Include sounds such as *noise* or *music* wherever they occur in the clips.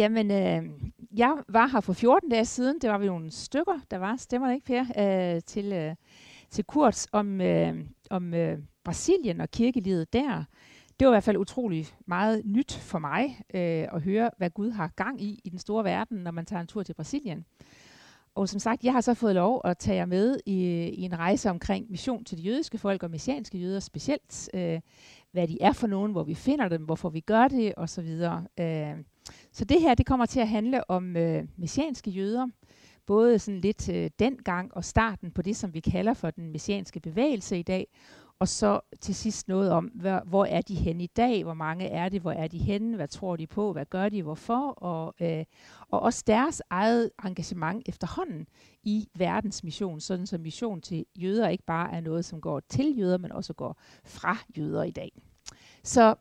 Jamen, øh, jeg var her for 14 dage siden. Det var vi nogle stykker, der var, stemmer det ikke, Per? Øh, til, øh, til Kurt om, øh, om øh, Brasilien og kirkelivet der. Det var i hvert fald utrolig meget nyt for mig øh, at høre, hvad Gud har gang i i den store verden, når man tager en tur til Brasilien. Og som sagt, jeg har så fået lov at tage jer med i, i en rejse omkring mission til de jødiske folk og messianske jøder specielt. Øh, hvad de er for nogen, hvor vi finder dem, hvorfor vi gør det osv. Øh, så det her, det kommer til at handle om øh, messianske jøder, både sådan lidt øh, dengang og starten på det, som vi kalder for den messianske bevægelse i dag, og så til sidst noget om, hvor, hvor er de hen i dag, hvor mange er det, hvor er de henne, hvad tror de på, hvad gør de, hvorfor, og, øh, og også deres eget engagement efterhånden i verdens mission, sådan som mission til jøder ikke bare er noget, som går til jøder, men også går fra jøder i dag. Så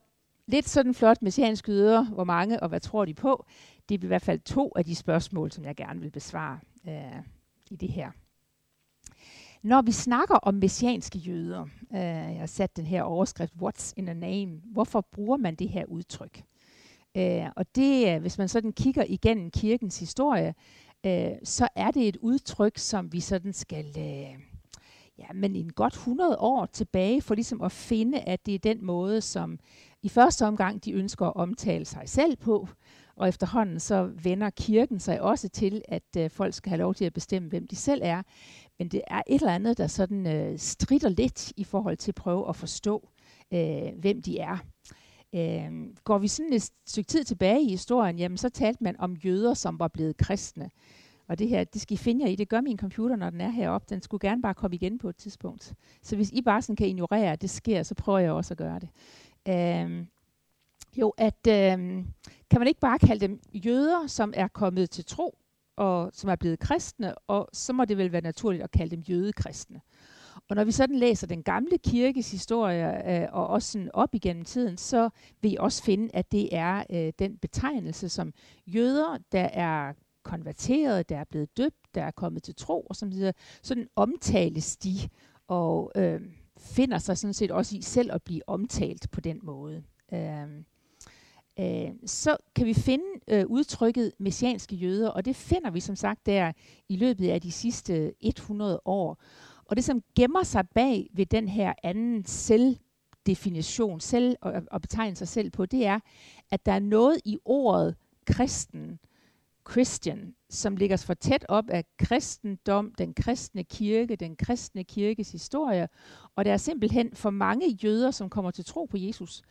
lidt sådan flot messiansk jøder, hvor mange og hvad tror de på, det er i hvert fald to af de spørgsmål, som jeg gerne vil besvare øh, i det her. Når vi snakker om messianske jøder, øh, jeg har sat den her overskrift, What's in a name? Hvorfor bruger man det her udtryk? Øh, og det, øh, hvis man sådan kigger igennem kirkens historie, øh, så er det et udtryk, som vi sådan skal, øh, ja, men en godt 100 år tilbage, for ligesom at finde, at det er den måde, som i første omgang de ønsker at omtale sig selv på, og efterhånden så vender kirken sig også til, at øh, folk skal have lov til at bestemme, hvem de selv er. Men det er et eller andet, der sådan øh, strider lidt i forhold til at prøve at forstå, øh, hvem de er. Øh, går vi sådan et stykke tid tilbage i historien, jamen så talte man om jøder, som var blevet kristne. Og det her, det skal I finde jer i. Det gør min computer, når den er heroppe. Den skulle gerne bare komme igen på et tidspunkt. Så hvis I bare sådan kan ignorere, at det sker, så prøver jeg også at gøre det. Øh, jo, at øh, kan man ikke bare kalde dem jøder, som er kommet til tro, og som er blevet kristne, og så må det vel være naturligt at kalde dem jødekristne. Og når vi sådan læser den gamle kirkes historie, øh, og også sådan op igennem tiden, så vil I også finde, at det er øh, den betegnelse, som jøder, der er konverteret, der er blevet døbt, der er kommet til tro, og som siger, sådan omtales de, og øh, finder sig sådan set også i selv at blive omtalt på den måde. Øh, øh, så kan vi finde øh, udtrykket messianske jøder, og det finder vi som sagt der i løbet af de sidste 100 år. Og det som gemmer sig bag ved den her anden selvdefinition, selv og, og betegne sig selv på, det er, at der er noget i ordet kristen, Christian, som ligger for tæt op af kristendom, den kristne kirke, den kristne kirkes historie, og der er simpelthen for mange jøder, som kommer til tro på Jesus,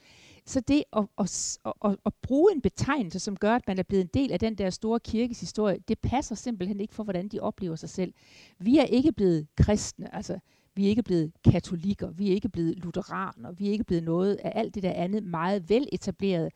så det at, at, at, at bruge en betegnelse, som gør, at man er blevet en del af den der store kirkes historie, det passer simpelthen ikke for, hvordan de oplever sig selv. Vi er ikke blevet kristne, altså vi er ikke blevet katolikker, vi er ikke blevet lutheraner, vi er ikke blevet noget af alt det der andet meget vel etableret.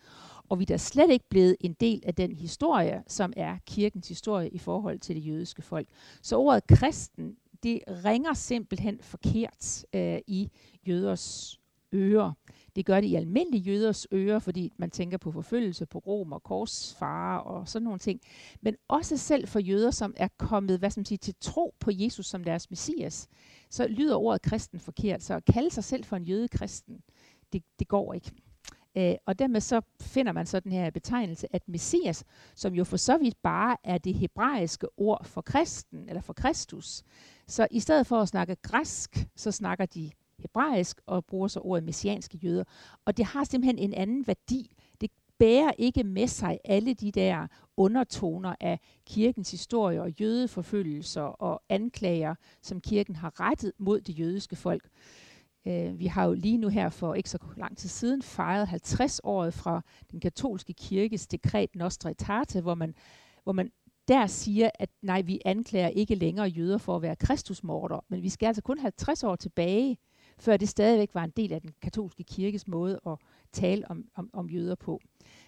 Og vi er da slet ikke blevet en del af den historie, som er kirkens historie i forhold til det jødiske folk. Så ordet kristen, det ringer simpelthen forkert øh, i jøders ører. Det gør det i almindelige jøders ører, fordi man tænker på forfølgelse på Rom og korsfarer og sådan nogle ting. Men også selv for jøder, som er kommet hvad skal man sige, til tro på Jesus som deres messias, så lyder ordet kristen forkert. Så at kalde sig selv for en jødekristen, det, det går ikke. Øh, og dermed så finder man så den her betegnelse, at Messias, som jo for så vidt bare er det hebraiske ord for kristen, eller for Kristus, så i stedet for at snakke græsk, så snakker de hebraisk og bruger så ordet messianske jøder. Og det har simpelthen en anden værdi. Det bærer ikke med sig alle de der undertoner af kirkens historie og jødeforfølgelser og anklager, som kirken har rettet mod det jødiske folk. Øh, vi har jo lige nu her for ikke så lang tid siden fejret 50-året fra den katolske kirkes dekret Nostra Aetate, hvor man, hvor man der siger, at nej, vi anklager ikke længere jøder for at være kristusmorder, men vi skal altså kun 50 år tilbage, før det stadigvæk var en del af den katolske kirkes måde at tale om, om, om jøder på.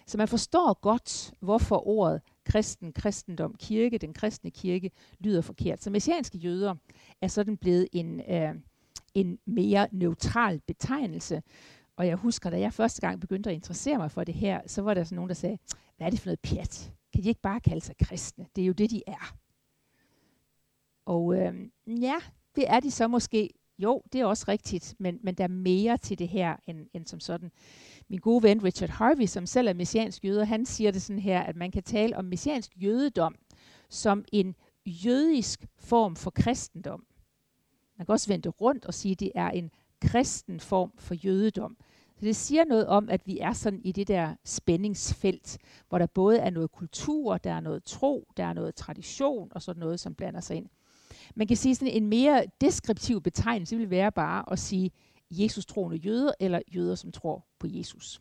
Så man forstår godt, hvorfor ordet kristen, kristendom, kirke, den kristne kirke, lyder forkert. Så messianske jøder er sådan blevet en, øh, en mere neutral betegnelse. Og jeg husker, da jeg første gang begyndte at interessere mig for det her, så var der sådan nogen, der sagde, hvad er det for noget pjat? Kan de ikke bare kalde sig kristne? Det er jo det, de er. Og øh, ja, det er de så måske jo, det er også rigtigt, men, men der er mere til det her end, end som sådan. min gode ven Richard Harvey, som selv er messiansk jøde, han siger det sådan her, at man kan tale om messiansk jødedom som en jødisk form for kristendom. Man kan også vende rundt og sige, at det er en kristen form for jødedom. Så det siger noget om, at vi er sådan i det der spændingsfelt, hvor der både er noget kultur, der er noget tro, der er noget tradition og sådan noget, som blander sig ind. Man kan sige sådan en mere deskriptiv betegnelse vil være bare at sige Jesus troende jøder eller jøder, som tror på Jesus.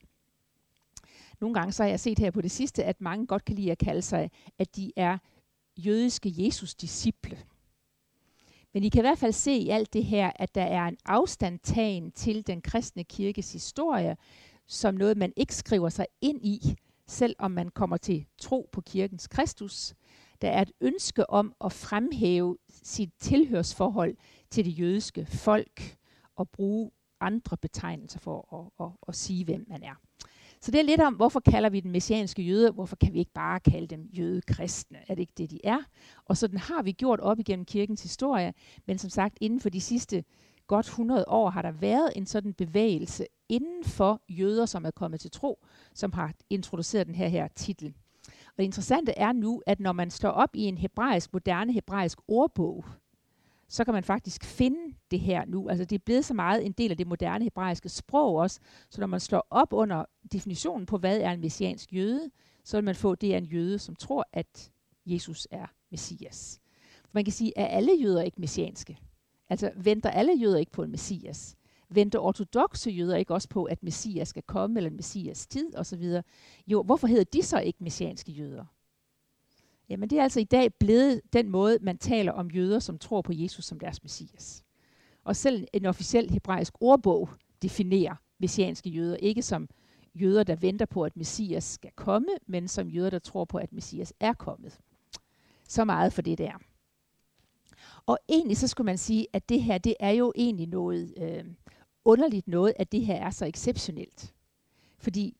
Nogle gange så har jeg set her på det sidste, at mange godt kan lide at kalde sig, at de er jødiske Jesus-disciple. Men I kan i hvert fald se i alt det her, at der er en afstandtagen til den kristne kirkes historie, som noget, man ikke skriver sig ind i, selvom man kommer til tro på kirkens Kristus. Der er et ønske om at fremhæve sit tilhørsforhold til det jødiske folk og bruge andre betegnelser for at, at, at, at sige, hvem man er. Så det er lidt om, hvorfor kalder vi den messianske jøde, hvorfor kan vi ikke bare kalde dem jødekristne? Er det ikke det, de er? Og sådan har vi gjort op igennem kirkens historie, men som sagt, inden for de sidste godt 100 år har der været en sådan bevægelse inden for jøder, som er kommet til tro, som har introduceret den her, her titel. Og det interessante er nu, at når man slår op i en hebraisk, moderne hebraisk ordbog, så kan man faktisk finde det her nu. Altså det er blevet så meget en del af det moderne hebraiske sprog også, så når man slår op under definitionen på, hvad er en messiansk jøde, så vil man få, at det er en jøde, som tror, at Jesus er messias. Man kan sige, at alle jøder ikke messianske? Altså venter alle jøder ikke på en messias? Venter ortodoxe jøder ikke også på, at messias skal komme, eller en messias tid osv.? Jo, hvorfor hedder de så ikke messianske jøder? Jamen det er altså i dag blevet den måde, man taler om jøder, som tror på Jesus som deres messias. Og selv en officiel hebraisk ordbog definerer messianske jøder ikke som jøder, der venter på, at messias skal komme, men som jøder, der tror på, at messias er kommet. Så meget for det der. Og egentlig så skulle man sige, at det her, det er jo egentlig noget øh, underligt noget, at det her er så exceptionelt. Fordi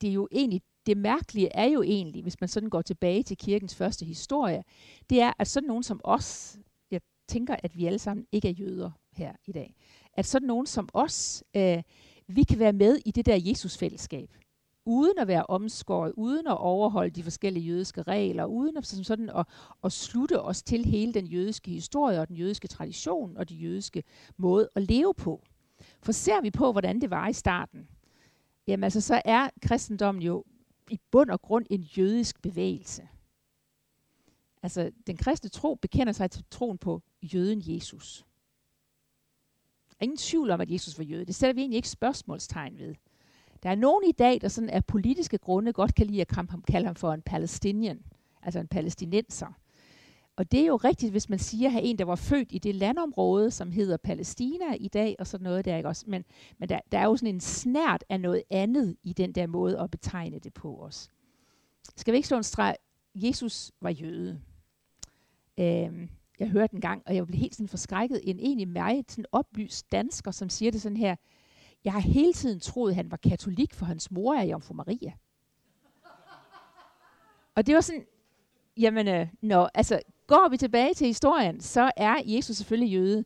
det er jo egentlig det mærkelige er jo egentlig, hvis man sådan går tilbage til kirkens første historie, det er, at sådan nogen som os, jeg tænker, at vi alle sammen ikke er jøder her i dag, at sådan nogen som os, øh, vi kan være med i det der Jesus-fællesskab, uden at være omskåret, uden at overholde de forskellige jødiske regler, uden at, sådan at, at slutte os til hele den jødiske historie og den jødiske tradition og den jødiske måde at leve på. For ser vi på, hvordan det var i starten, jamen altså, så er kristendommen jo i bund og grund en jødisk bevægelse. Altså, den kristne tro bekender sig til troen på jøden Jesus. Der er ingen tvivl om, at Jesus var jøde. Det sætter vi egentlig ikke spørgsmålstegn ved. Der er nogen i dag, der sådan af politiske grunde godt kan lide at kalde ham for en palæstinien, altså en palæstinenser. Og det er jo rigtigt, hvis man siger, at en, der var født i det landområde, som hedder Palæstina i dag, og sådan noget der, ikke også? Men, men der, der er jo sådan en snært af noget andet i den der måde at betegne det på os. Skal vi ikke slå en streg? Jesus var jøde. Øhm, jeg hørte en gang, og jeg blev helt sådan forskrækket, en egentlig meget sådan oplyst dansker, som siger det sådan her, jeg har hele tiden troet, at han var katolik, for hans mor er Jomfru Maria. og det var sådan, jamen, øh, nå, altså, Går vi tilbage til historien, så er Jesus selvfølgelig jøde.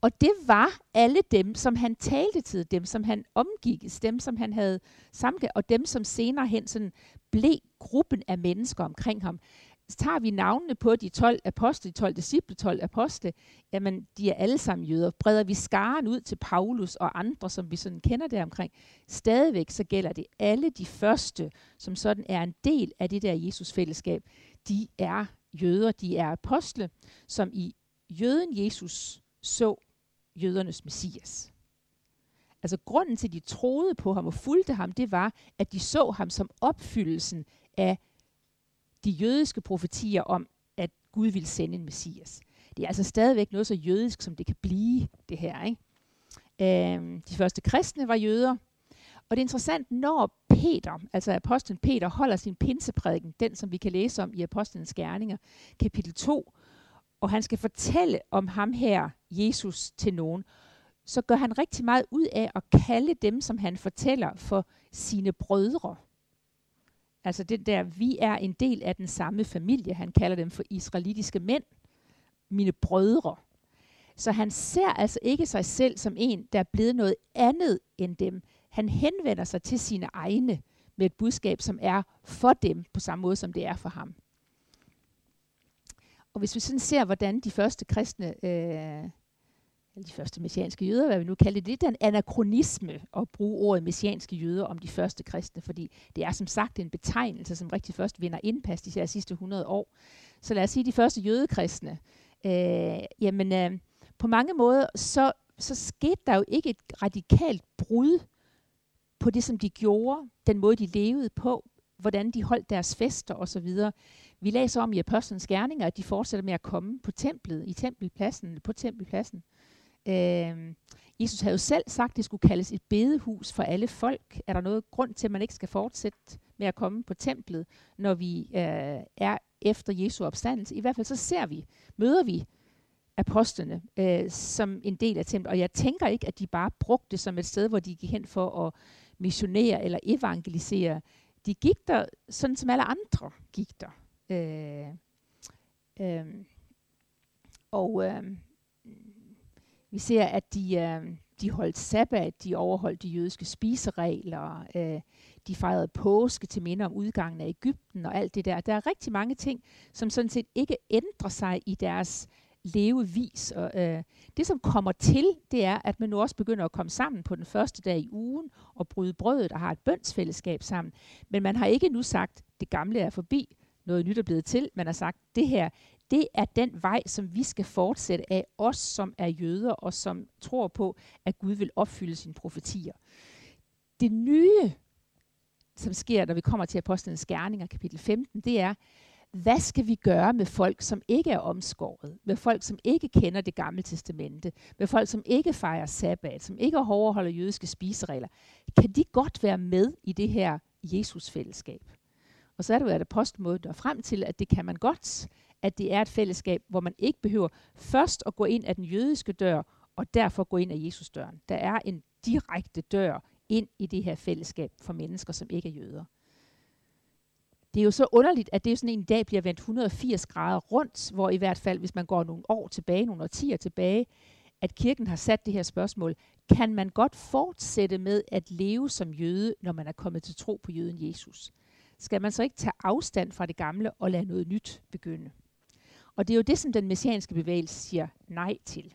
Og det var alle dem, som han talte til, dem som han omgikkes, dem som han havde samlet, og dem som senere hen sådan blev gruppen af mennesker omkring ham. Så tager vi navnene på de 12 apostle, de 12 disciple, 12 apostle, jamen de er alle sammen jøder. Breder vi skaren ud til Paulus og andre, som vi sådan kender der omkring, stadigvæk så gælder det alle de første, som sådan er en del af det der Jesus-fællesskab, de er jøder, de er apostle, som i jøden Jesus så jødernes messias. Altså grunden til, at de troede på ham og fulgte ham, det var, at de så ham som opfyldelsen af de jødiske profetier om, at Gud ville sende en messias. Det er altså stadigvæk noget så jødisk, som det kan blive, det her. Ikke? Øhm, de første kristne var jøder, og det er interessant, når Peter, altså apostlen Peter, holder sin pinseprædiken, den som vi kan læse om i Apostlenes Gerninger, kapitel 2, og han skal fortælle om ham her, Jesus, til nogen, så gør han rigtig meget ud af at kalde dem, som han fortæller, for sine brødre. Altså det der, vi er en del af den samme familie. Han kalder dem for israelitiske mænd, mine brødre. Så han ser altså ikke sig selv som en, der er blevet noget andet end dem. Han henvender sig til sine egne med et budskab, som er for dem på samme måde, som det er for ham. Og hvis vi sådan ser, hvordan de første kristne, øh, de første messianske jøder, hvad vi nu kalder det, det er en anachronisme at bruge ordet messianske jøder om de første kristne, fordi det er som sagt en betegnelse, som rigtig først vinder indpas de her sidste 100 år. Så lad os sige, de første jødekristne, øh, jamen øh, på mange måder, så, så skete der jo ikke et radikalt brud på det, som de gjorde, den måde, de levede på, hvordan de holdt deres fester osv. Vi læser om i Apostlenes Gerninger, at de fortsætter med at komme på templet, i tempelpladsen, på tempelpladsen. Øh, Jesus havde jo selv sagt, at det skulle kaldes et bedehus for alle folk. Er der noget grund til, at man ikke skal fortsætte med at komme på templet, når vi øh, er efter Jesu opstandelse? I hvert fald så ser vi, møder vi apostlene øh, som en del af templet. Og jeg tænker ikke, at de bare brugte det som et sted, hvor de gik hen for at missionere eller evangelisere. De gik der, sådan som alle andre gik der. Øh, øh, og øh, vi ser, at de, øh, de holdt sabbat, de overholdt de jødiske spiseregler, øh, de fejrede påske til minde om udgangen af Ægypten og alt det der. Der er rigtig mange ting, som sådan set ikke ændrer sig i deres levevis. Og, øh, det, som kommer til, det er, at man nu også begynder at komme sammen på den første dag i ugen og bryde brødet og har et bønsfællesskab sammen. Men man har ikke nu sagt, det gamle er forbi, noget nyt er blevet til. Man har sagt, det her, det er den vej, som vi skal fortsætte af, os som er jøder og som tror på, at Gud vil opfylde sine profetier. Det nye, som sker, når vi kommer til Apostlenes Gerninger, kapitel 15, det er, hvad skal vi gøre med folk, som ikke er omskåret? Med folk, som ikke kender det gamle testamente? Med folk, som ikke fejrer sabbat? Som ikke overholder jødiske spiseregler? Kan de godt være med i det her Jesus-fællesskab? Og så er det jo, at apostmåden når frem til, at det kan man godt, at det er et fællesskab, hvor man ikke behøver først at gå ind af den jødiske dør, og derfor gå ind af Jesus døren. Der er en direkte dør ind i det her fællesskab for mennesker, som ikke er jøder. Det er jo så underligt, at det er sådan en dag bliver vendt 180 grader rundt, hvor i hvert fald, hvis man går nogle år tilbage, nogle årtier tilbage, at kirken har sat det her spørgsmål. Kan man godt fortsætte med at leve som jøde, når man er kommet til tro på jøden Jesus? Skal man så ikke tage afstand fra det gamle og lade noget nyt begynde? Og det er jo det, som den messianske bevægelse siger nej til.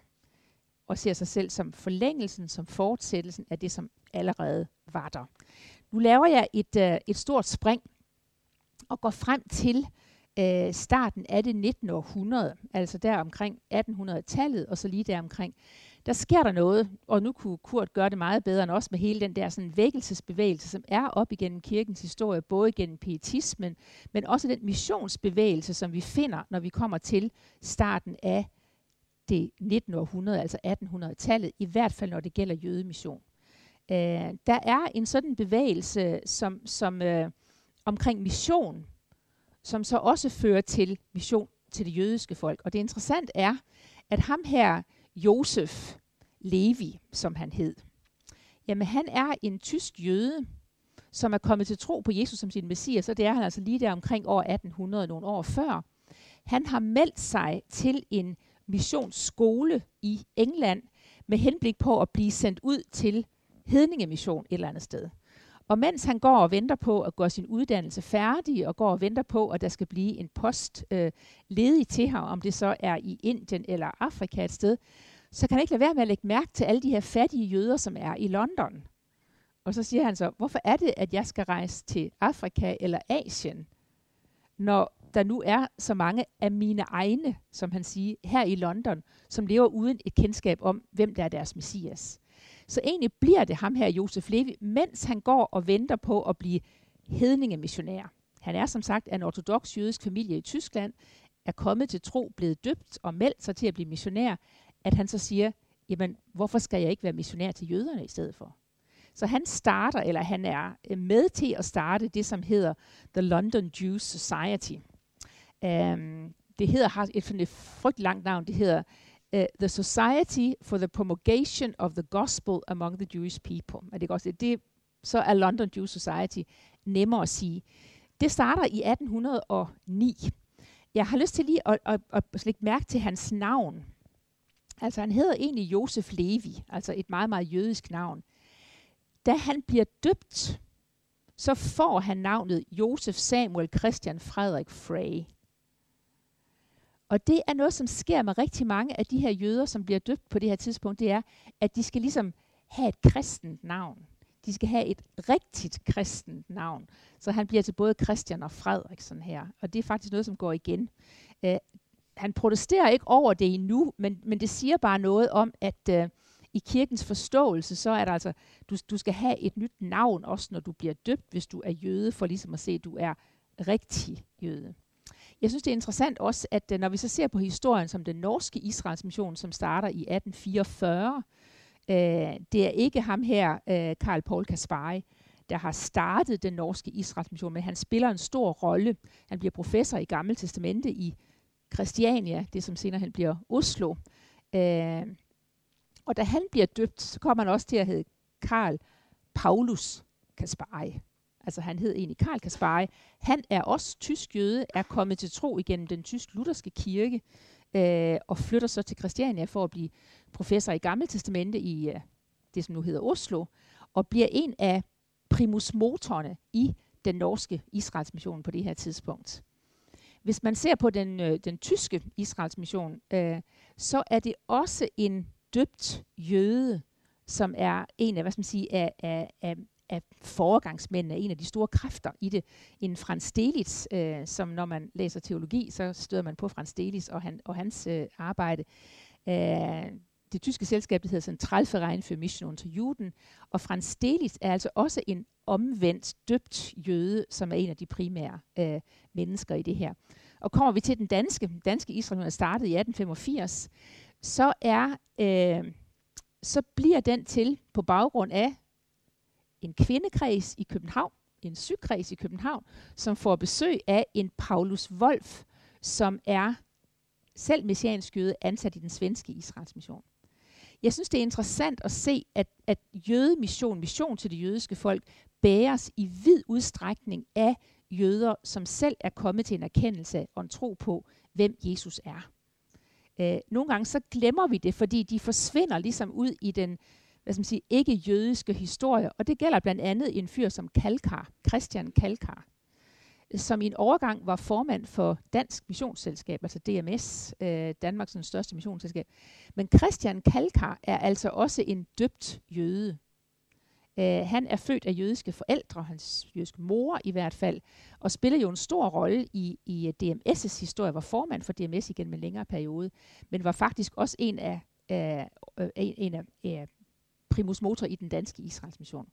Og ser sig selv som forlængelsen, som fortsættelsen af det, som allerede var der. Nu laver jeg et, øh, et stort spring og går frem til øh, starten af det 19. århundrede, altså der omkring 1800-tallet, og så lige der omkring der sker der noget, og nu kunne Kurt gøre det meget bedre end også med hele den der sådan vækkelsesbevægelse, som er op igennem kirkens historie, både gennem pietismen, men også den missionsbevægelse, som vi finder, når vi kommer til starten af det 19. århundrede, altså 1800-tallet, i hvert fald når det gælder jødemission. Øh, der er en sådan bevægelse som, som øh, omkring mission, som så også fører til mission til det jødiske folk. Og det interessante er, at ham her, Josef Levi, som han hed. Jamen, han er en tysk jøde, som er kommet til tro på Jesus som sin messias, og det er han altså lige der omkring år 1800, nogle år før. Han har meldt sig til en missionsskole i England med henblik på at blive sendt ud til hedningemission et eller andet sted. Og mens han går og venter på at gøre sin uddannelse færdig, og går og venter på, at der skal blive en post øh, ledig til ham, om det så er i Indien eller Afrika et sted, så kan han ikke lade være med at lægge mærke til alle de her fattige jøder, som er i London. Og så siger han så, hvorfor er det, at jeg skal rejse til Afrika eller Asien, når der nu er så mange af mine egne, som han siger, her i London, som lever uden et kendskab om, hvem der er deres messias. Så egentlig bliver det ham her, Josef Levi, mens han går og venter på at blive hedningemissionær. Han er som sagt en ortodox jødisk familie i Tyskland, er kommet til tro, blevet døbt og meldt sig til at blive missionær, at han så siger, jamen hvorfor skal jeg ikke være missionær til jøderne i stedet for? Så han starter, eller han er øh, med til at starte det, som hedder The London Jews Society. Um, det hedder, har et, et frygteligt langt navn, det hedder uh, The Society for the Promulgation of the Gospel Among the Jewish People. Er det også Det, så er London Jewish Society nemmere at sige. Det starter i 1809. Jeg har lyst til lige at, at, at, at lægge mærke til hans navn. Altså han hedder egentlig Josef Levi, altså et meget, meget jødisk navn. da han bliver døbt, så får han navnet Josef Samuel Christian Frederik Frey. Og det er noget, som sker med rigtig mange af de her jøder, som bliver døbt på det her tidspunkt, det er, at de skal ligesom have et kristent navn. De skal have et rigtigt kristent navn. Så han bliver til både Christian og Frederik sådan her. Og det er faktisk noget, som går igen. Uh, han protesterer ikke over det endnu, men, men det siger bare noget om, at uh, i kirkens forståelse, så er der altså, du, du skal have et nyt navn, også når du bliver døbt, hvis du er jøde, for ligesom at se, at du er rigtig jøde. Jeg synes, det er interessant også, at øh, når vi så ser på historien som den norske Israels mission, som starter i 1844, øh, det er ikke ham her, øh, Karl Paul Kaspari, der har startet den norske Israels mission, men han spiller en stor rolle. Han bliver professor i Gamle Testamente i Christiania, det som senere han bliver Oslo. Øh, og da han bliver døbt, så kommer han også til at hedde Karl Paulus Kaspari. Altså han hed egentlig Karl Kaspari. Han er også tysk jøde, er kommet til tro igennem den tysk-lutherske kirke, øh, og flytter så til Christiania for at blive professor i Gamle Testamente i øh, det, som nu hedder Oslo, og bliver en af primus motorerne i den norske Israels mission på det her tidspunkt. Hvis man ser på den, øh, den tyske Israels mission, øh, så er det også en døbt jøde, som er en af, hvad skal man sige, af, af, af, af foregangsmændene, en af de store kræfter i det, en Frans Delitz, øh, som når man læser teologi, så støder man på Frans Delitz og, han, og hans øh, arbejde. Øh, det tyske selskab, det hedder Centralverein für Mission til Juden, og Frans Delitz er altså også en omvendt døbt jøde, som er en af de primære øh, mennesker i det her. Og kommer vi til den danske, den danske Israel, der startede i 1885, så er øh, så bliver den til på baggrund af en kvindekreds i København, en sygkreds i København, som får besøg af en Paulus Wolf, som er selv messiansk jøde ansat i den svenske Israels mission. Jeg synes, det er interessant at se, at, at jødemission, mission til det jødiske folk, bæres i vid udstrækning af jøder, som selv er kommet til en erkendelse og en tro på, hvem Jesus er. Øh, nogle gange så glemmer vi det, fordi de forsvinder ligesom ud i den hvad skal man sige, ikke-jødiske historie. Og det gælder blandt andet en fyr som Kalkar, Christian Kalkar, som i en overgang var formand for Dansk Missionsselskab, altså DMS, øh, Danmarks største missionsselskab. Men Christian Kalkar er altså også en døbt jøde. Øh, han er født af jødiske forældre, hans jødiske mor i hvert fald, og spiller jo en stor rolle i, i DMS' historie, var formand for DMS igen med en længere periode, men var faktisk også en af, uh, en af uh, primus motor i den danske Israels mission.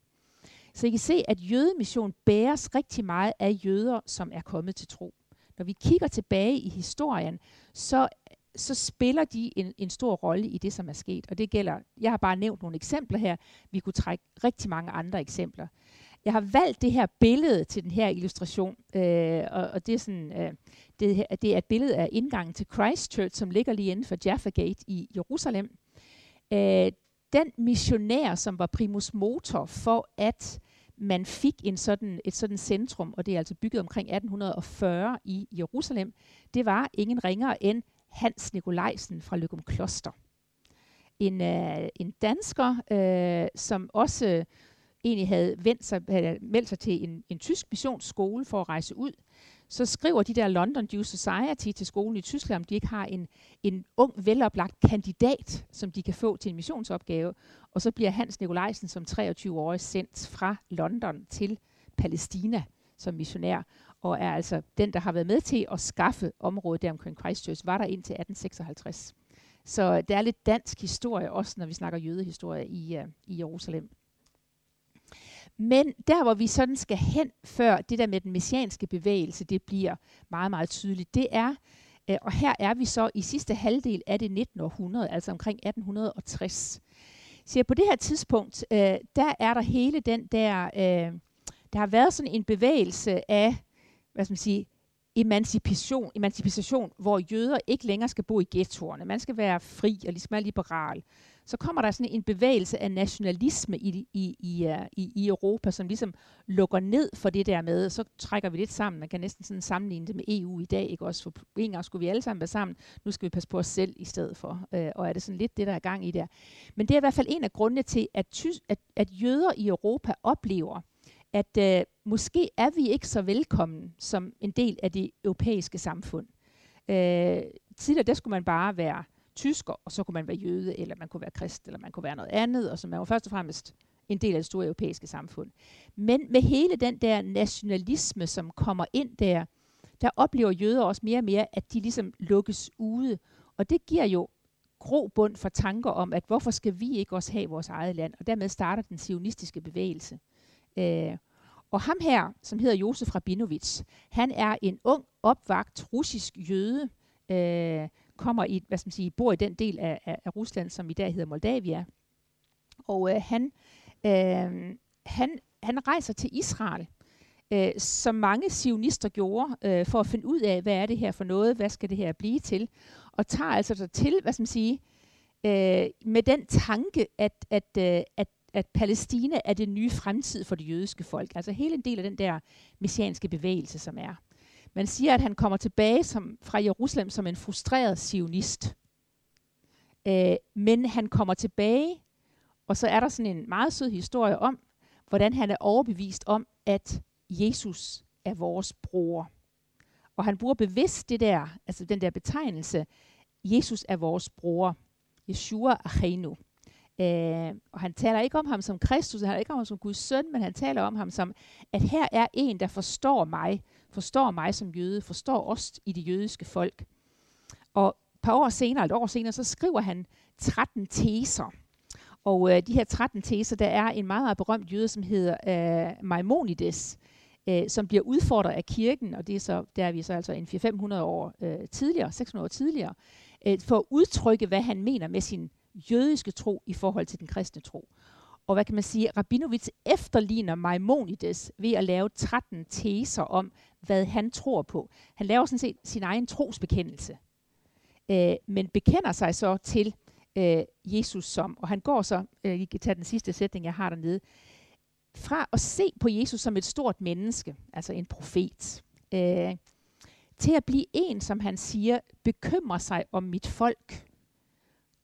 Så I kan se, at jødemission bæres rigtig meget af jøder, som er kommet til tro. Når vi kigger tilbage i historien, så så spiller de en, en stor rolle i det, som er sket. Og det gælder, jeg har bare nævnt nogle eksempler her. Vi kunne trække rigtig mange andre eksempler. Jeg har valgt det her billede til den her illustration, øh, og, og det, er sådan, øh, det, det er et billede af indgangen til Christchurch, som ligger lige inden for Jaffa Gate i Jerusalem. Øh, den missionær, som var primus motor for, at man fik en sådan, et sådan centrum, og det er altså bygget omkring 1840 i Jerusalem, det var ingen ringere end Hans Nikolajsen fra Løgum Kloster. En, øh, en dansker, øh, som også øh, egentlig havde vendt sig, havde meldt sig til en, en tysk missionsskole for at rejse ud. Så skriver de der London Jewish Society til skolen i Tyskland, om de ikke har en, en ung, veloplagt kandidat, som de kan få til en missionsopgave. Og så bliver Hans Nikolajsen som 23-årig sendt fra London til Palæstina som missionær og er altså den, der har været med til at skaffe området der omkring Christchurch, var der indtil 1856. Så det er lidt dansk historie, også når vi snakker jødehistorie i, uh, i Jerusalem. Men der, hvor vi sådan skal hen, før det der med den messianske bevægelse, det bliver meget, meget tydeligt, det er, øh, og her er vi så i sidste halvdel af det 19. århundrede, altså omkring 1860. Så på det her tidspunkt, uh, der er der hele den der, uh, der har været sådan en bevægelse af hvad skal man sige, emancipation, emancipation, hvor jøder ikke længere skal bo i ghettoerne. Man skal være fri og ligesom være liberal så kommer der sådan en bevægelse af nationalisme i, i, i, i, i Europa, som ligesom lukker ned for det der med, så trækker vi lidt sammen. Man kan næsten sådan sammenligne det med EU i dag, ikke også? For en gang skulle vi alle sammen være sammen, nu skal vi passe på os selv i stedet for. Øh, og er det sådan lidt det, der er gang i der. Men det er i hvert fald en af grundene til, at, ty- at, at jøder i Europa oplever, at øh, måske er vi ikke så velkommen som en del af det europæiske samfund. Øh, tidligere der skulle man bare være tysker, og så kunne man være jøde, eller man kunne være krist, eller man kunne være noget andet, og så man var først og fremmest en del af det store europæiske samfund. Men med hele den der nationalisme, som kommer ind der, der oplever jøder også mere og mere, at de ligesom lukkes ude. Og det giver jo grobund for tanker om, at hvorfor skal vi ikke også have vores eget land? Og dermed starter den sionistiske bevægelse. Øh, og ham her, som hedder Josef Rabinovich, han er en ung, opvagt russisk jøde, øh, kommer i, hvad skal man sige, bor i den del af, af, af Rusland, som i dag hedder Moldavia. Og øh, han, øh, han, han rejser til Israel, øh, som mange sionister gjorde, øh, for at finde ud af, hvad er det her for noget, hvad skal det her blive til, og tager altså der til, hvad skal man sige, øh, med den tanke, at, at, øh, at at Palæstina er det nye fremtid for det jødiske folk. Altså hele en del af den der messianske bevægelse, som er. Man siger, at han kommer tilbage som, fra Jerusalem som en frustreret sionist. Øh, men han kommer tilbage, og så er der sådan en meget sød historie om, hvordan han er overbevist om, at Jesus er vores bror. Og han bruger bevidst det der, altså den der betegnelse, Jesus er vores bror. Yeshua Achenu. Øh, og han taler ikke om ham som Kristus, han taler ikke om ham som Guds søn, men han taler om ham som, at her er en, der forstår mig, forstår mig som jøde, forstår os i det jødiske folk. Og et par år senere, et år senere, så skriver han 13 teser. Og øh, de her 13 teser, der er en meget, meget berømt jøde, som hedder øh, Maimonides, øh, som bliver udfordret af kirken, og det er så, der er vi så altså en 400-500 år øh, tidligere, 600 år tidligere, øh, for at udtrykke, hvad han mener med sin jødiske tro i forhold til den kristne tro. Og hvad kan man sige, Rabinovits efterligner Maimonides ved at lave 13 teser om, hvad han tror på. Han laver sådan set sin egen trosbekendelse, øh, men bekender sig så til øh, Jesus som, og han går så, øh, I kan tage den sidste sætning, jeg har dernede, fra at se på Jesus som et stort menneske, altså en profet, øh, til at blive en, som han siger, bekymrer sig om mit folk,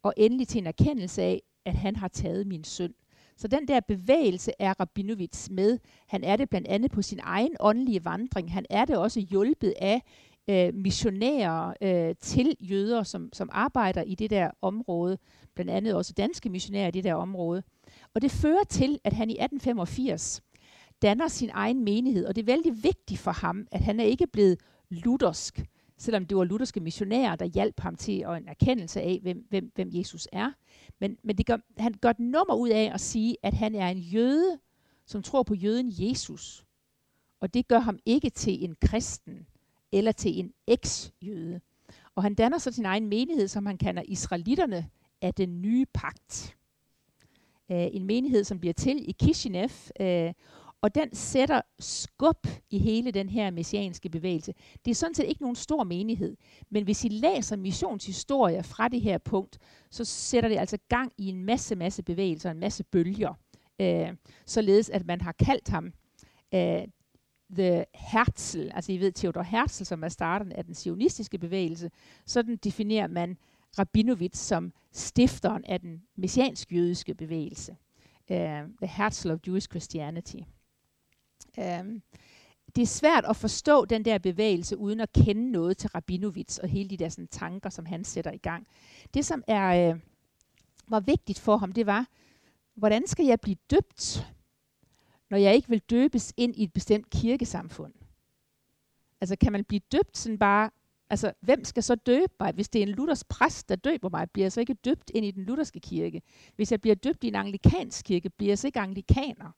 og endelig til en erkendelse af, at han har taget min synd. Så den der bevægelse er Rabinovits med. Han er det blandt andet på sin egen åndelige vandring. Han er det også hjulpet af øh, missionærer øh, til jøder, som, som arbejder i det der område. Blandt andet også danske missionærer i det der område. Og det fører til, at han i 1885 danner sin egen menighed. Og det er vældig vigtigt for ham, at han er ikke blevet luthersk selvom det var lutherske missionærer, der hjalp ham til at en erkendelse af, hvem, hvem, hvem Jesus er. Men, men det gør, han gør et nummer ud af at sige, at han er en jøde, som tror på jøden Jesus. Og det gør ham ikke til en kristen eller til en eks-jøde. Og han danner så sin egen menighed, som han kalder israelitterne af den nye pagt. Uh, en menighed, som bliver til i Kishinev, uh, og den sætter skub i hele den her messianske bevægelse. Det er sådan set ikke nogen stor menighed, men hvis I læser missionshistorie fra det her punkt, så sætter det altså gang i en masse, masse bevægelser, en masse bølger. Øh, således at man har kaldt ham øh, The Herzl, altså I ved Theodor Herzl, som er starten af den sionistiske bevægelse, sådan definerer man Rabinovitz som stifteren af den messiansk-jødiske bevægelse. Uh, the Herzl of Jewish Christianity. Øhm, det er svært at forstå den der bevægelse, uden at kende noget til Rabinovits og hele de der sådan, tanker, som han sætter i gang. Det, som er, øh, var vigtigt for ham, det var, hvordan skal jeg blive døbt, når jeg ikke vil døbes ind i et bestemt kirkesamfund? Altså, kan man blive døbt sådan bare, altså, hvem skal så døbe mig? Hvis det er en luthersk præst, der døber mig, bliver jeg så ikke døbt ind i den lutherske kirke. Hvis jeg bliver døbt i en anglikansk kirke, bliver jeg så ikke anglikaner.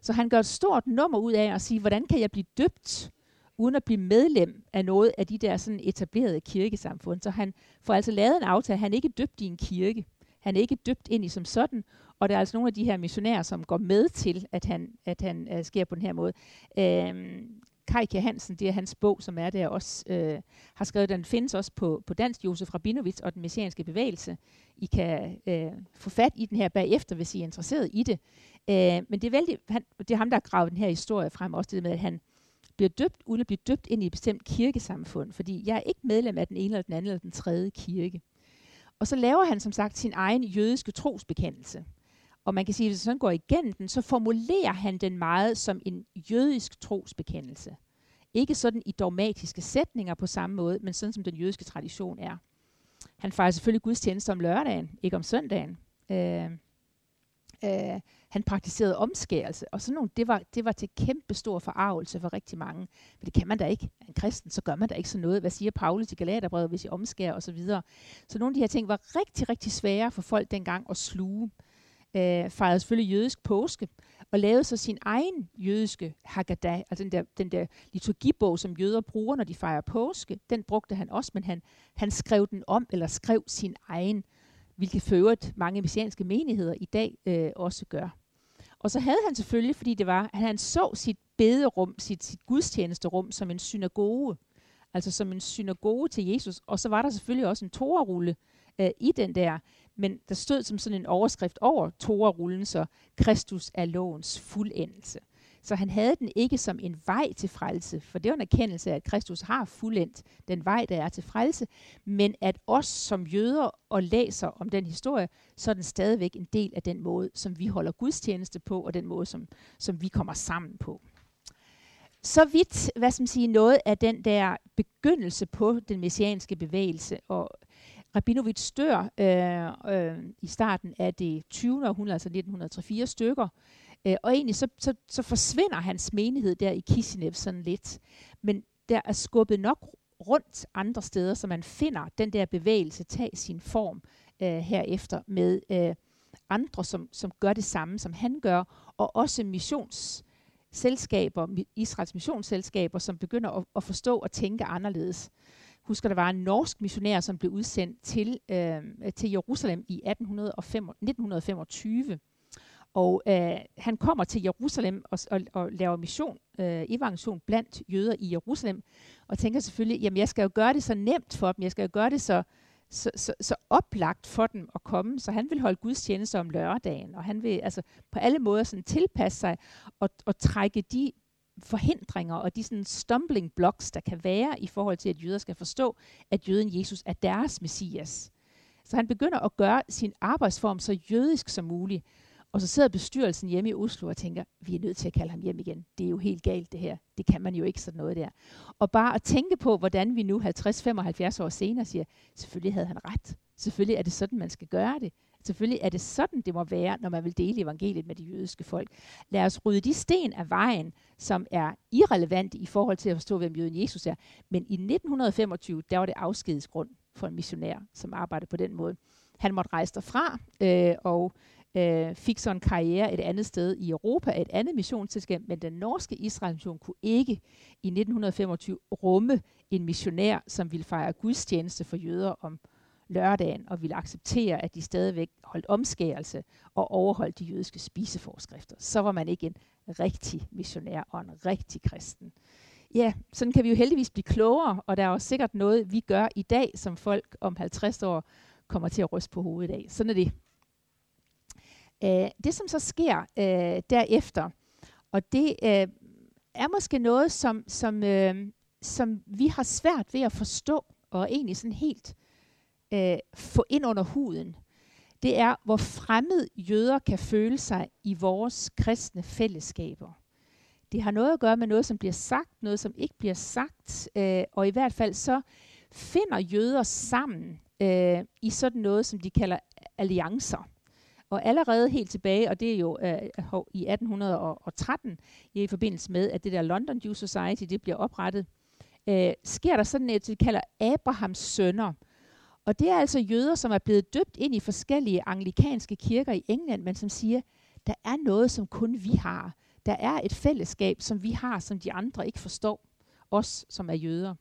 Så han gør et stort nummer ud af at sige, hvordan kan jeg blive døbt, uden at blive medlem af noget af de der sådan etablerede kirkesamfund. Så han får altså lavet en aftale. Han er ikke døbt i en kirke. Han er ikke døbt ind i som sådan. Og der er altså nogle af de her missionærer, som går med til, at han, at han uh, sker på den her måde. Øhm, Kai Hansen, det er hans bog, som er der også, øh, har skrevet, den findes også på, på dansk, Josef Rabinowitz og den messianske bevægelse. I kan øh, få fat i den her bagefter, hvis I er interesseret i det. Øh, men det er, vældig, han, det er ham, der har gravet den her historie frem, også det med, at han bliver døbt, uden at blive døbt ind i et bestemt kirkesamfund, fordi jeg er ikke medlem af den ene eller den anden eller den tredje kirke. Og så laver han som sagt sin egen jødiske trosbekendelse. Og man kan sige, at hvis han går igennem den, så formulerer han den meget som en jødisk trosbekendelse. Ikke sådan i dogmatiske sætninger på samme måde, men sådan som den jødiske tradition er. Han fejrer selvfølgelig gudstjeneste om lørdagen, ikke om søndagen. Øh, øh, han praktiserede omskærelse, og sådan nogle, det var, det var til kæmpe stor forarvelse for rigtig mange. Men det kan man da ikke. En kristen, så gør man da ikke sådan noget. Hvad siger Paulus i Galaterbrevet, hvis I omskærer osv.? Så, videre. så nogle af de her ting var rigtig, rigtig svære for folk dengang at sluge. Øh, fejrede selvfølgelig jødisk påske, og lavede så sin egen jødiske Haggadah, altså den der, den der liturgibog, som jøder bruger, når de fejrer påske. Den brugte han også, men han, han skrev den om, eller skrev sin egen, hvilket for øvrigt mange messianske menigheder i dag øh, også gør. Og så havde han selvfølgelig, fordi det var, han så sit bederum, sit, sit gudstjenesterum som en synagoge, altså som en synagoge til Jesus. Og så var der selvfølgelig også en torerulle øh, i den der, men der stod som sådan en overskrift over toerullen, så Kristus er lovens fuldendelse. Så han havde den ikke som en vej til frelse, for det var en erkendelse af, at Kristus har fuldendt den vej, der er til frelse, men at os som jøder og læser om den historie, så er den stadigvæk en del af den måde, som vi holder gudstjeneste på, og den måde, som, som vi kommer sammen på. Så vidt, hvad skal siger, sige, noget af den der begyndelse på den messianske bevægelse, og Rabinovits dør øh, øh, i starten af det 20. århundrede, altså 1903 stykker, Øh, og egentlig så, så, så forsvinder hans menighed der i Kishinev sådan lidt. Men der er skubbet nok rundt andre steder, så man finder den der bevægelse tage sin form øh, herefter med øh, andre, som, som gør det samme, som han gør, og også missionsselskaber, Israels missionsselskaber, som begynder at, at forstå og tænke anderledes. Husker, der var en norsk missionær, som blev udsendt til, øh, til Jerusalem i 1805, 1925. Og øh, han kommer til Jerusalem og, og, og laver mission, øh, evangelisation blandt jøder i Jerusalem, og tænker selvfølgelig, jamen jeg skal jo gøre det så nemt for dem, jeg skal jo gøre det så, så, så, så oplagt for dem at komme, så han vil holde Guds tjeneste om lørdagen, og han vil altså på alle måder sådan tilpasse sig og, og trække de forhindringer og de sådan stumbling blocks, der kan være i forhold til, at jøder skal forstå, at jøden Jesus er deres messias. Så han begynder at gøre sin arbejdsform så jødisk som muligt, og så sidder bestyrelsen hjemme i Oslo og tænker, vi er nødt til at kalde ham hjem igen. Det er jo helt galt det her. Det kan man jo ikke sådan noget der. Og bare at tænke på, hvordan vi nu 50-75 år senere siger, selvfølgelig havde han ret. Selvfølgelig er det sådan, man skal gøre det. Selvfølgelig er det sådan, det må være, når man vil dele evangeliet med de jødiske folk. Lad os rydde de sten af vejen, som er irrelevante i forhold til at forstå, hvem jøden Jesus er. Men i 1925, der var det afskedsgrund for en missionær, som arbejdede på den måde. Han måtte rejse derfra, øh, og øh, fik så en karriere et andet sted i Europa, et andet missionsselskab, men den norske Israel-mission kunne ikke i 1925 rumme en missionær, som ville fejre gudstjeneste for jøder om lørdagen, og ville acceptere, at de stadigvæk holdt omskærelse og overholdt de jødiske spiseforskrifter. Så var man ikke en rigtig missionær og en rigtig kristen. Ja, sådan kan vi jo heldigvis blive klogere, og der er også sikkert noget, vi gør i dag, som folk om 50 år kommer til at ryste på hovedet af. Sådan er det. Øh, det, som så sker øh, derefter, og det øh, er måske noget, som, som, øh, som vi har svært ved at forstå, og egentlig sådan helt øh, få ind under huden, det er, hvor fremmed jøder kan føle sig i vores kristne fællesskaber. Det har noget at gøre med noget, som bliver sagt, noget, som ikke bliver sagt, øh, og i hvert fald så finder jøder sammen øh, i sådan noget, som de kalder alliancer. Og allerede helt tilbage, og det er jo øh, i 1813, i forbindelse med, at det der London Jew Society det bliver oprettet, øh, sker der sådan et, vi kalder Abrahams sønner. Og det er altså jøder, som er blevet døbt ind i forskellige anglikanske kirker i England, men som siger, der er noget, som kun vi har. Der er et fællesskab, som vi har, som de andre ikke forstår. Os, som er jøder.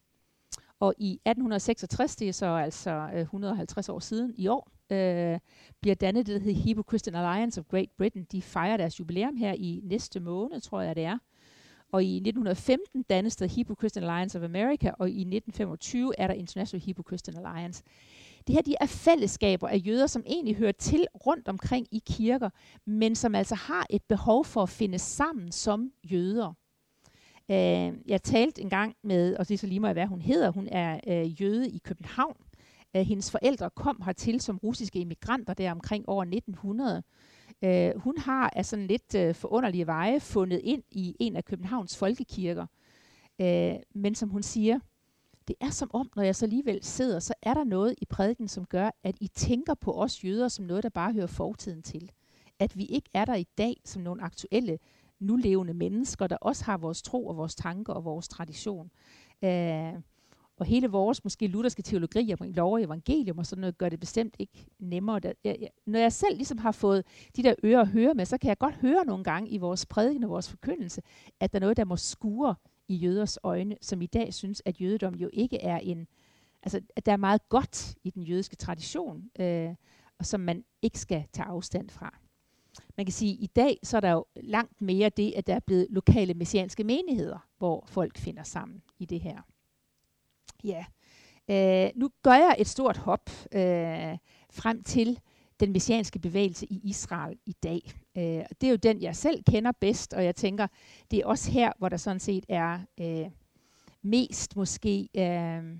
Og i 1866, det er så altså øh, 150 år siden i år, øh, bliver dannet det, der hedder Hebrew Christian Alliance of Great Britain. De fejrer deres jubilæum her i næste måned, tror jeg det er. Og i 1915 dannes der Hebrew Christian Alliance of America, og i 1925 er der International Hebrew Christian Alliance. Det her de er fællesskaber af jøder, som egentlig hører til rundt omkring i kirker, men som altså har et behov for at finde sammen som jøder. Uh, jeg talte en gang med, og det er så lige meget, hvad hun hedder, hun er uh, jøde i København. Uh, hendes forældre kom hertil som russiske immigranter der omkring år 1900. Uh, øh, hun har af sådan lidt øh, forunderlige veje fundet ind i en af Københavns folkekirker. Uh, men som hun siger, det er som om, når jeg så alligevel sidder, så er der noget i prædiken, som gør, at I tænker på os jøder som noget, der bare hører fortiden til. At vi ikke er der i dag som nogle aktuelle, nulevende mennesker, der også har vores tro og vores tanker og vores tradition. Uh, og hele vores måske lutherske teologi om lov og evangelium og sådan noget, gør det bestemt ikke nemmere. Der, jeg, jeg, når jeg selv ligesom har fået de der ører at høre med, så kan jeg godt høre nogle gange i vores prædiken og vores forkyndelse, at der er noget, der må skure i jøders øjne, som i dag synes, at jødedom jo ikke er en... Altså, at der er meget godt i den jødiske tradition, øh, og som man ikke skal tage afstand fra. Man kan sige, at i dag så er der jo langt mere det, at der er blevet lokale messianske menigheder, hvor folk finder sammen i det her. Ja, øh, nu gør jeg et stort hop øh, frem til den messianske bevægelse i Israel i dag. Øh, det er jo den, jeg selv kender bedst, og jeg tænker, det er også her, hvor der sådan set er øh, mest måske, øh,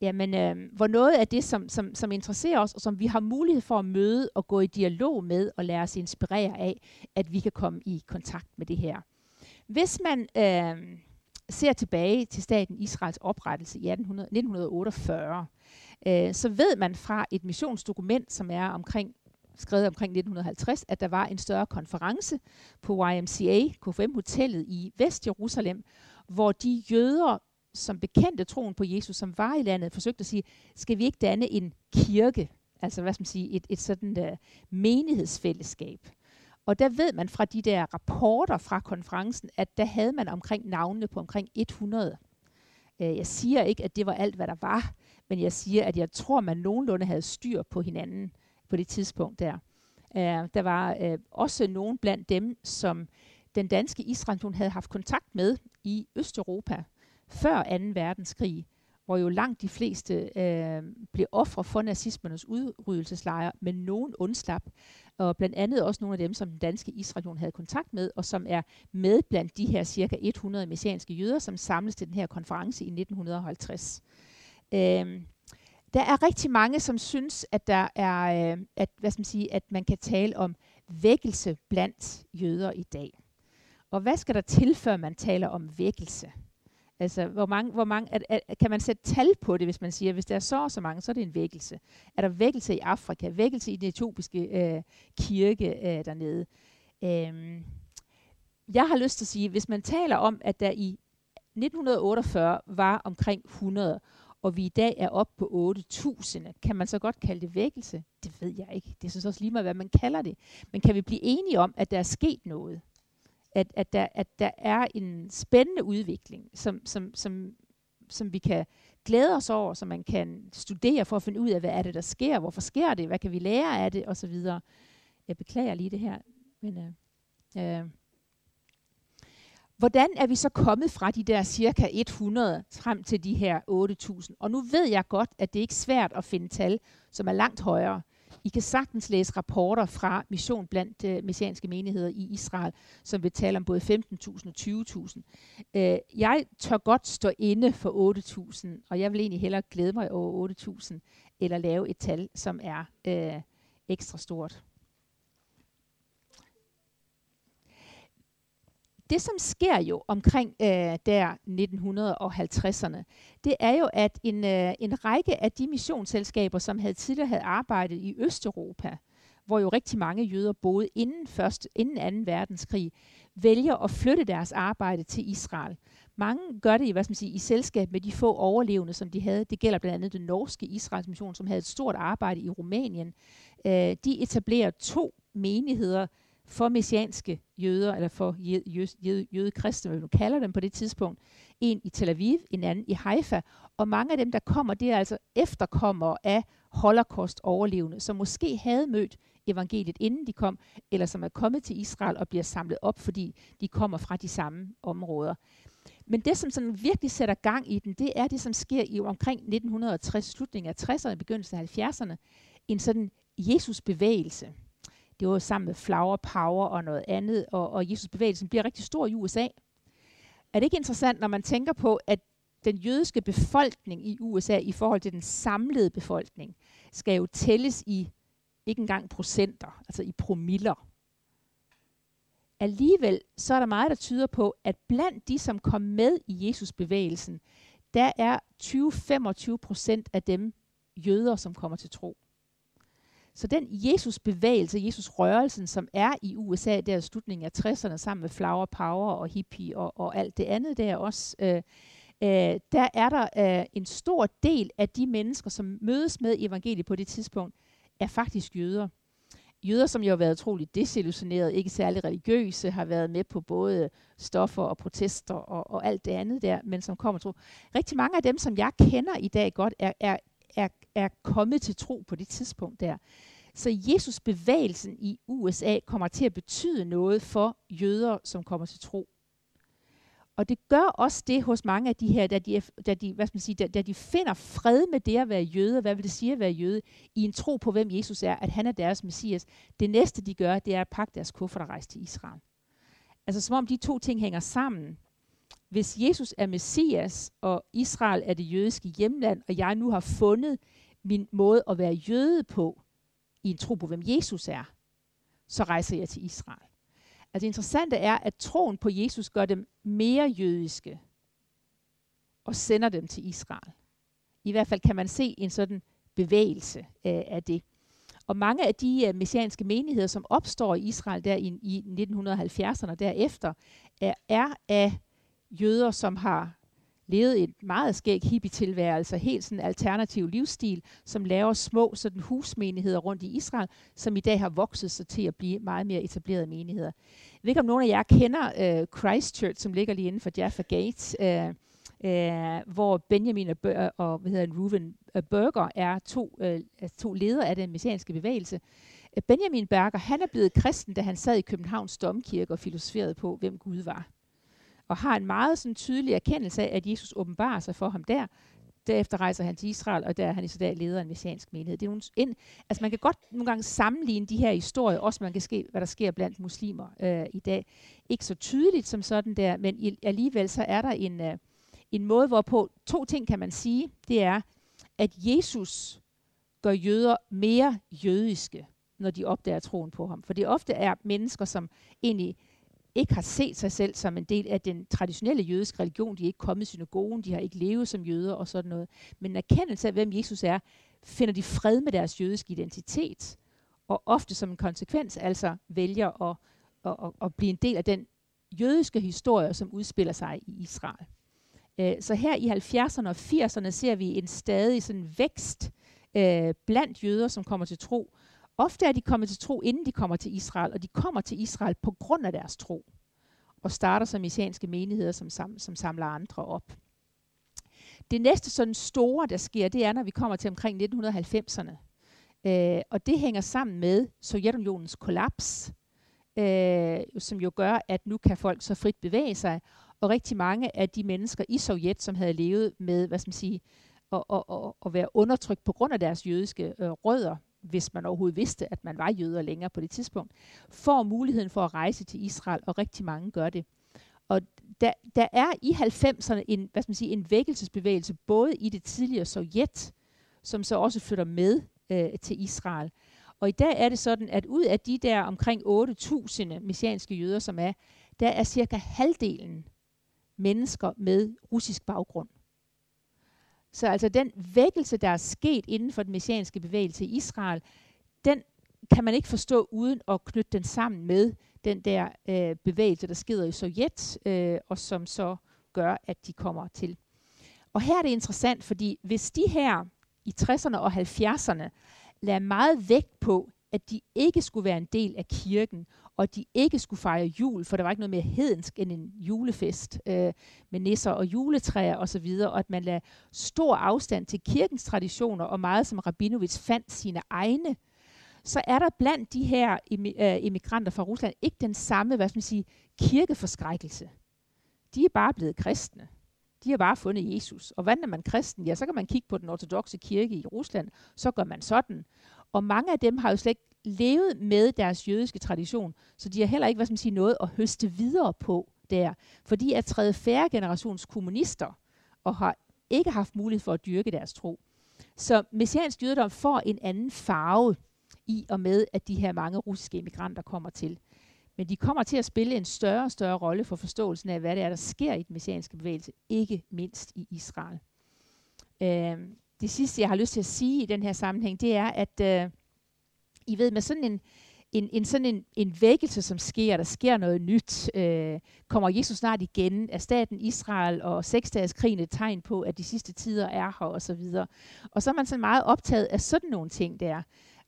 jamen, øh, hvor noget af det, som, som, som interesserer os, og som vi har mulighed for at møde og gå i dialog med, og lade os inspirere af, at vi kan komme i kontakt med det her. Hvis man øh, ser tilbage til staten Israels oprettelse i 1800, 1948, øh, så ved man fra et missionsdokument, som er omkring skrevet omkring 1950, at der var en større konference på YMCA, KFM Hotellet i Vest-Jerusalem, hvor de jøder, som bekendte troen på Jesus, som var i landet, forsøgte at sige, skal vi ikke danne en kirke, altså hvad skal man sige, et, et sådan uh, menighedsfællesskab. Og der ved man fra de der rapporter fra konferencen, at der havde man omkring navnene på omkring 100. Øh, jeg siger ikke, at det var alt, hvad der var, men jeg siger, at jeg tror, man nogenlunde havde styr på hinanden på det tidspunkt der. Øh, der var øh, også nogen blandt dem, som den danske Israel havde haft kontakt med i Østeuropa før 2. verdenskrig, hvor jo langt de fleste øh, blev ofre for nazismernes udryddelseslejre, men nogen undslap. Og blandt andet også nogle af dem, som den danske Israelion havde kontakt med, og som er med blandt de her cirka 100 messianske jøder, som samles til den her konference i 1950. Øh, der er rigtig mange, som synes, at der er, øh, at, hvad skal man sige, at man kan tale om vækkelse blandt jøder i dag. Og hvad skal der til, før man taler om vækkelse? Altså, hvor mange, hvor mange, at, at, kan man sætte tal på det, hvis man siger, hvis der er så og så mange, så er det en vækkelse. Er der vækkelse i Afrika, vækkelse i den etiopiske øh, kirke øh, dernede? Øhm, jeg har lyst til at sige, hvis man taler om, at der i 1948 var omkring 100, og vi i dag er oppe på 8.000. Kan man så godt kalde det vækkelse? Det ved jeg ikke. Det synes også lige meget, hvad man kalder det. Men kan vi blive enige om, at der er sket noget? At, at, der, at der er en spændende udvikling, som, som, som, som vi kan glæde os over, som man kan studere for at finde ud af, hvad er det, der sker? Hvorfor sker det? Hvad kan vi lære af det? Og så videre. Jeg beklager lige det her. Men, øh, øh, Hvordan er vi så kommet fra de der cirka 100 frem til de her 8.000? Og nu ved jeg godt, at det ikke er svært at finde tal, som er langt højere. I kan sagtens læse rapporter fra mission blandt øh, messianske menigheder i Israel, som vil tale om både 15.000 og 20.000. Øh, jeg tør godt stå inde for 8.000, og jeg vil egentlig hellere glæde mig over 8.000, eller lave et tal, som er øh, ekstra stort. Det, som sker jo omkring øh, der 1950'erne, det er jo, at en, øh, en række af de missionsselskaber, som havde tidligere havde arbejdet i Østeuropa, hvor jo rigtig mange jøder boede inden, først, inden 2. verdenskrig, vælger at flytte deres arbejde til Israel. Mange gør det i, hvad skal man sige, i selskab med de få overlevende, som de havde. Det gælder blandt andet den norske Israels mission, som havde et stort arbejde i Rumænien. Øh, de etablerer to menigheder for messianske jøder, eller for jødekristne, hvad man kalder dem på det tidspunkt. En i Tel Aviv, en anden i Haifa. Og mange af dem, der kommer, det er altså efterkommere af holocaust-overlevende, som måske havde mødt evangeliet, inden de kom, eller som er kommet til Israel og bliver samlet op, fordi de kommer fra de samme områder. Men det, som sådan virkelig sætter gang i den, det er det, som sker i omkring 1960, slutningen af 60'erne, begyndelsen af 70'erne. En sådan Jesus-bevægelse. Det var sammen med Flower Power og noget andet, og, og Jesus-bevægelsen bliver rigtig stor i USA. Er det ikke interessant, når man tænker på, at den jødiske befolkning i USA i forhold til den samlede befolkning, skal jo tælles i ikke engang procenter, altså i promiller. Alligevel så er der meget, der tyder på, at blandt de, som kom med i Jesus-bevægelsen, der er 20-25 procent af dem jøder, som kommer til tro. Så den Jesus-bevægelse, Jesus-rørelsen, som er i USA der i slutningen af 60'erne, sammen med Flower Power og hippie og, og alt det andet der også, øh, øh, der er der øh, en stor del af de mennesker, som mødes med evangeliet på det tidspunkt, er faktisk jøder. Jøder, som jo har været utroligt desillusionerede, ikke særlig religiøse, har været med på både stoffer og protester og, og alt det andet der, men som kommer tro. Rigtig mange af dem, som jeg kender i dag godt, er, er, er, kommet til tro på det tidspunkt der. Så Jesus bevægelsen i USA kommer til at betyde noget for jøder, som kommer til tro. Og det gør også det hos mange af de her, da de, da de, hvad skal man sige, da, da de finder fred med det at være jøde, hvad vil det sige at være jøde, i en tro på, hvem Jesus er, at han er deres messias. Det næste, de gør, det er at pakke deres kuffert og rejse til Israel. Altså som om de to ting hænger sammen. Hvis Jesus er messias, og Israel er det jødiske hjemland, og jeg nu har fundet min måde at være jøde på, i en tro på, hvem Jesus er, så rejser jeg til Israel. Altså det interessante er, at troen på Jesus gør dem mere jødiske og sender dem til Israel. I hvert fald kan man se en sådan bevægelse øh, af det. Og mange af de øh, messianske menigheder, som opstår i Israel der i, i 1970'erne derefter, er, er af jøder, som har levede et meget skæg hippie-tilværelse, helt sådan en alternativ livsstil, som laver små sådan husmenigheder rundt i Israel, som i dag har vokset sig til at blive meget mere etablerede menigheder. Jeg ved ikke, om nogen af jer kender øh, Christchurch, som ligger lige inden for Jaffa Gate, øh, uh, hvor Benjamin og, Bør- og hvad hedder Ruben øh, Berger er to, uh, to ledere af den messianske bevægelse. Benjamin Berger, han er blevet kristen, da han sad i Københavns Domkirke og filosoferede på, hvem Gud var og har en meget sådan tydelig erkendelse af, at Jesus åbenbarer sig for ham der. Derefter rejser han til Israel, og der er han i så dag leder af en messiansk menighed. Det er nogle ind, altså man kan godt nogle gange sammenligne de her historier, også man kan ske, hvad der sker blandt muslimer øh, i dag. Ikke så tydeligt som sådan der, men i, alligevel så er der en, øh, en måde, hvorpå to ting kan man sige. Det er, at Jesus gør jøder mere jødiske, når de opdager troen på ham. For det ofte er mennesker, som egentlig ikke har set sig selv som en del af den traditionelle jødiske religion. De er ikke kommet i synagogen, de har ikke levet som jøder og sådan noget. Men en erkendelse af, hvem Jesus er, finder de fred med deres jødiske identitet. Og ofte som en konsekvens altså vælger at, at, at, at blive en del af den jødiske historie, som udspiller sig i Israel. Øh, så her i 70'erne og 80'erne ser vi en stadig sådan vækst øh, blandt jøder, som kommer til tro, Ofte er de kommet til tro, inden de kommer til Israel, og de kommer til Israel på grund af deres tro, og starter som messianske menigheder, som, sam, som samler andre op. Det næste sådan store, der sker, det er, når vi kommer til omkring 1990'erne. Øh, og det hænger sammen med Sovjetunionens kollaps, øh, som jo gør, at nu kan folk så frit bevæge sig, og rigtig mange af de mennesker i Sovjet, som havde levet med, hvad skal man sige, at, at, at, at være undertrykt på grund af deres jødiske øh, rødder, hvis man overhovedet vidste, at man var jøder længere på det tidspunkt, får muligheden for at rejse til Israel, og rigtig mange gør det. Og der, der er i 90'erne en, hvad skal man sige, en vækkelsesbevægelse, både i det tidligere Sovjet, som så også flytter med øh, til Israel. Og i dag er det sådan, at ud af de der omkring 8.000 messianske jøder, som er, der er cirka halvdelen mennesker med russisk baggrund. Så altså den vækkelse, der er sket inden for den messianske bevægelse i Israel, den kan man ikke forstå uden at knytte den sammen med den der øh, bevægelse, der sker i Sovjet, øh, og som så gør, at de kommer til. Og her er det interessant, fordi hvis de her i 60'erne og 70'erne lader meget vægt på, at de ikke skulle være en del af kirken, og de ikke skulle fejre jul, for der var ikke noget mere hedensk end en julefest øh, med nisser og juletræer osv., og, og at man lagde stor afstand til kirkens traditioner, og meget som Rabinowitz fandt sine egne, så er der blandt de her øh, immigranter fra Rusland ikke den samme, hvad skal man sige, kirkeforskrækkelse. De er bare blevet kristne. De har bare fundet Jesus. Og hvordan er man kristen? Ja, så kan man kigge på den ortodoxe kirke i Rusland. Så gør man sådan. Og mange af dem har jo slet ikke levet med deres jødiske tradition, så de har heller ikke hvad skal man sige, noget at høste videre på der. For de er tredje færre generations kommunister, og har ikke haft mulighed for at dyrke deres tro. Så messiansk jødedom får en anden farve i og med, at de her mange russiske emigranter kommer til. Men de kommer til at spille en større og større rolle for forståelsen af, hvad det er, der sker i den messianske bevægelse, ikke mindst i Israel. Øh, det sidste, jeg har lyst til at sige i den her sammenhæng, det er, at øh, i ved, med sådan en, en, en sådan en, en vækkelse, som sker, der sker noget nyt, øh, kommer Jesus snart igen, er staten Israel og seksdageskrigen et tegn på, at de sidste tider er her, og så videre. Og så er man så meget optaget af sådan nogle ting der.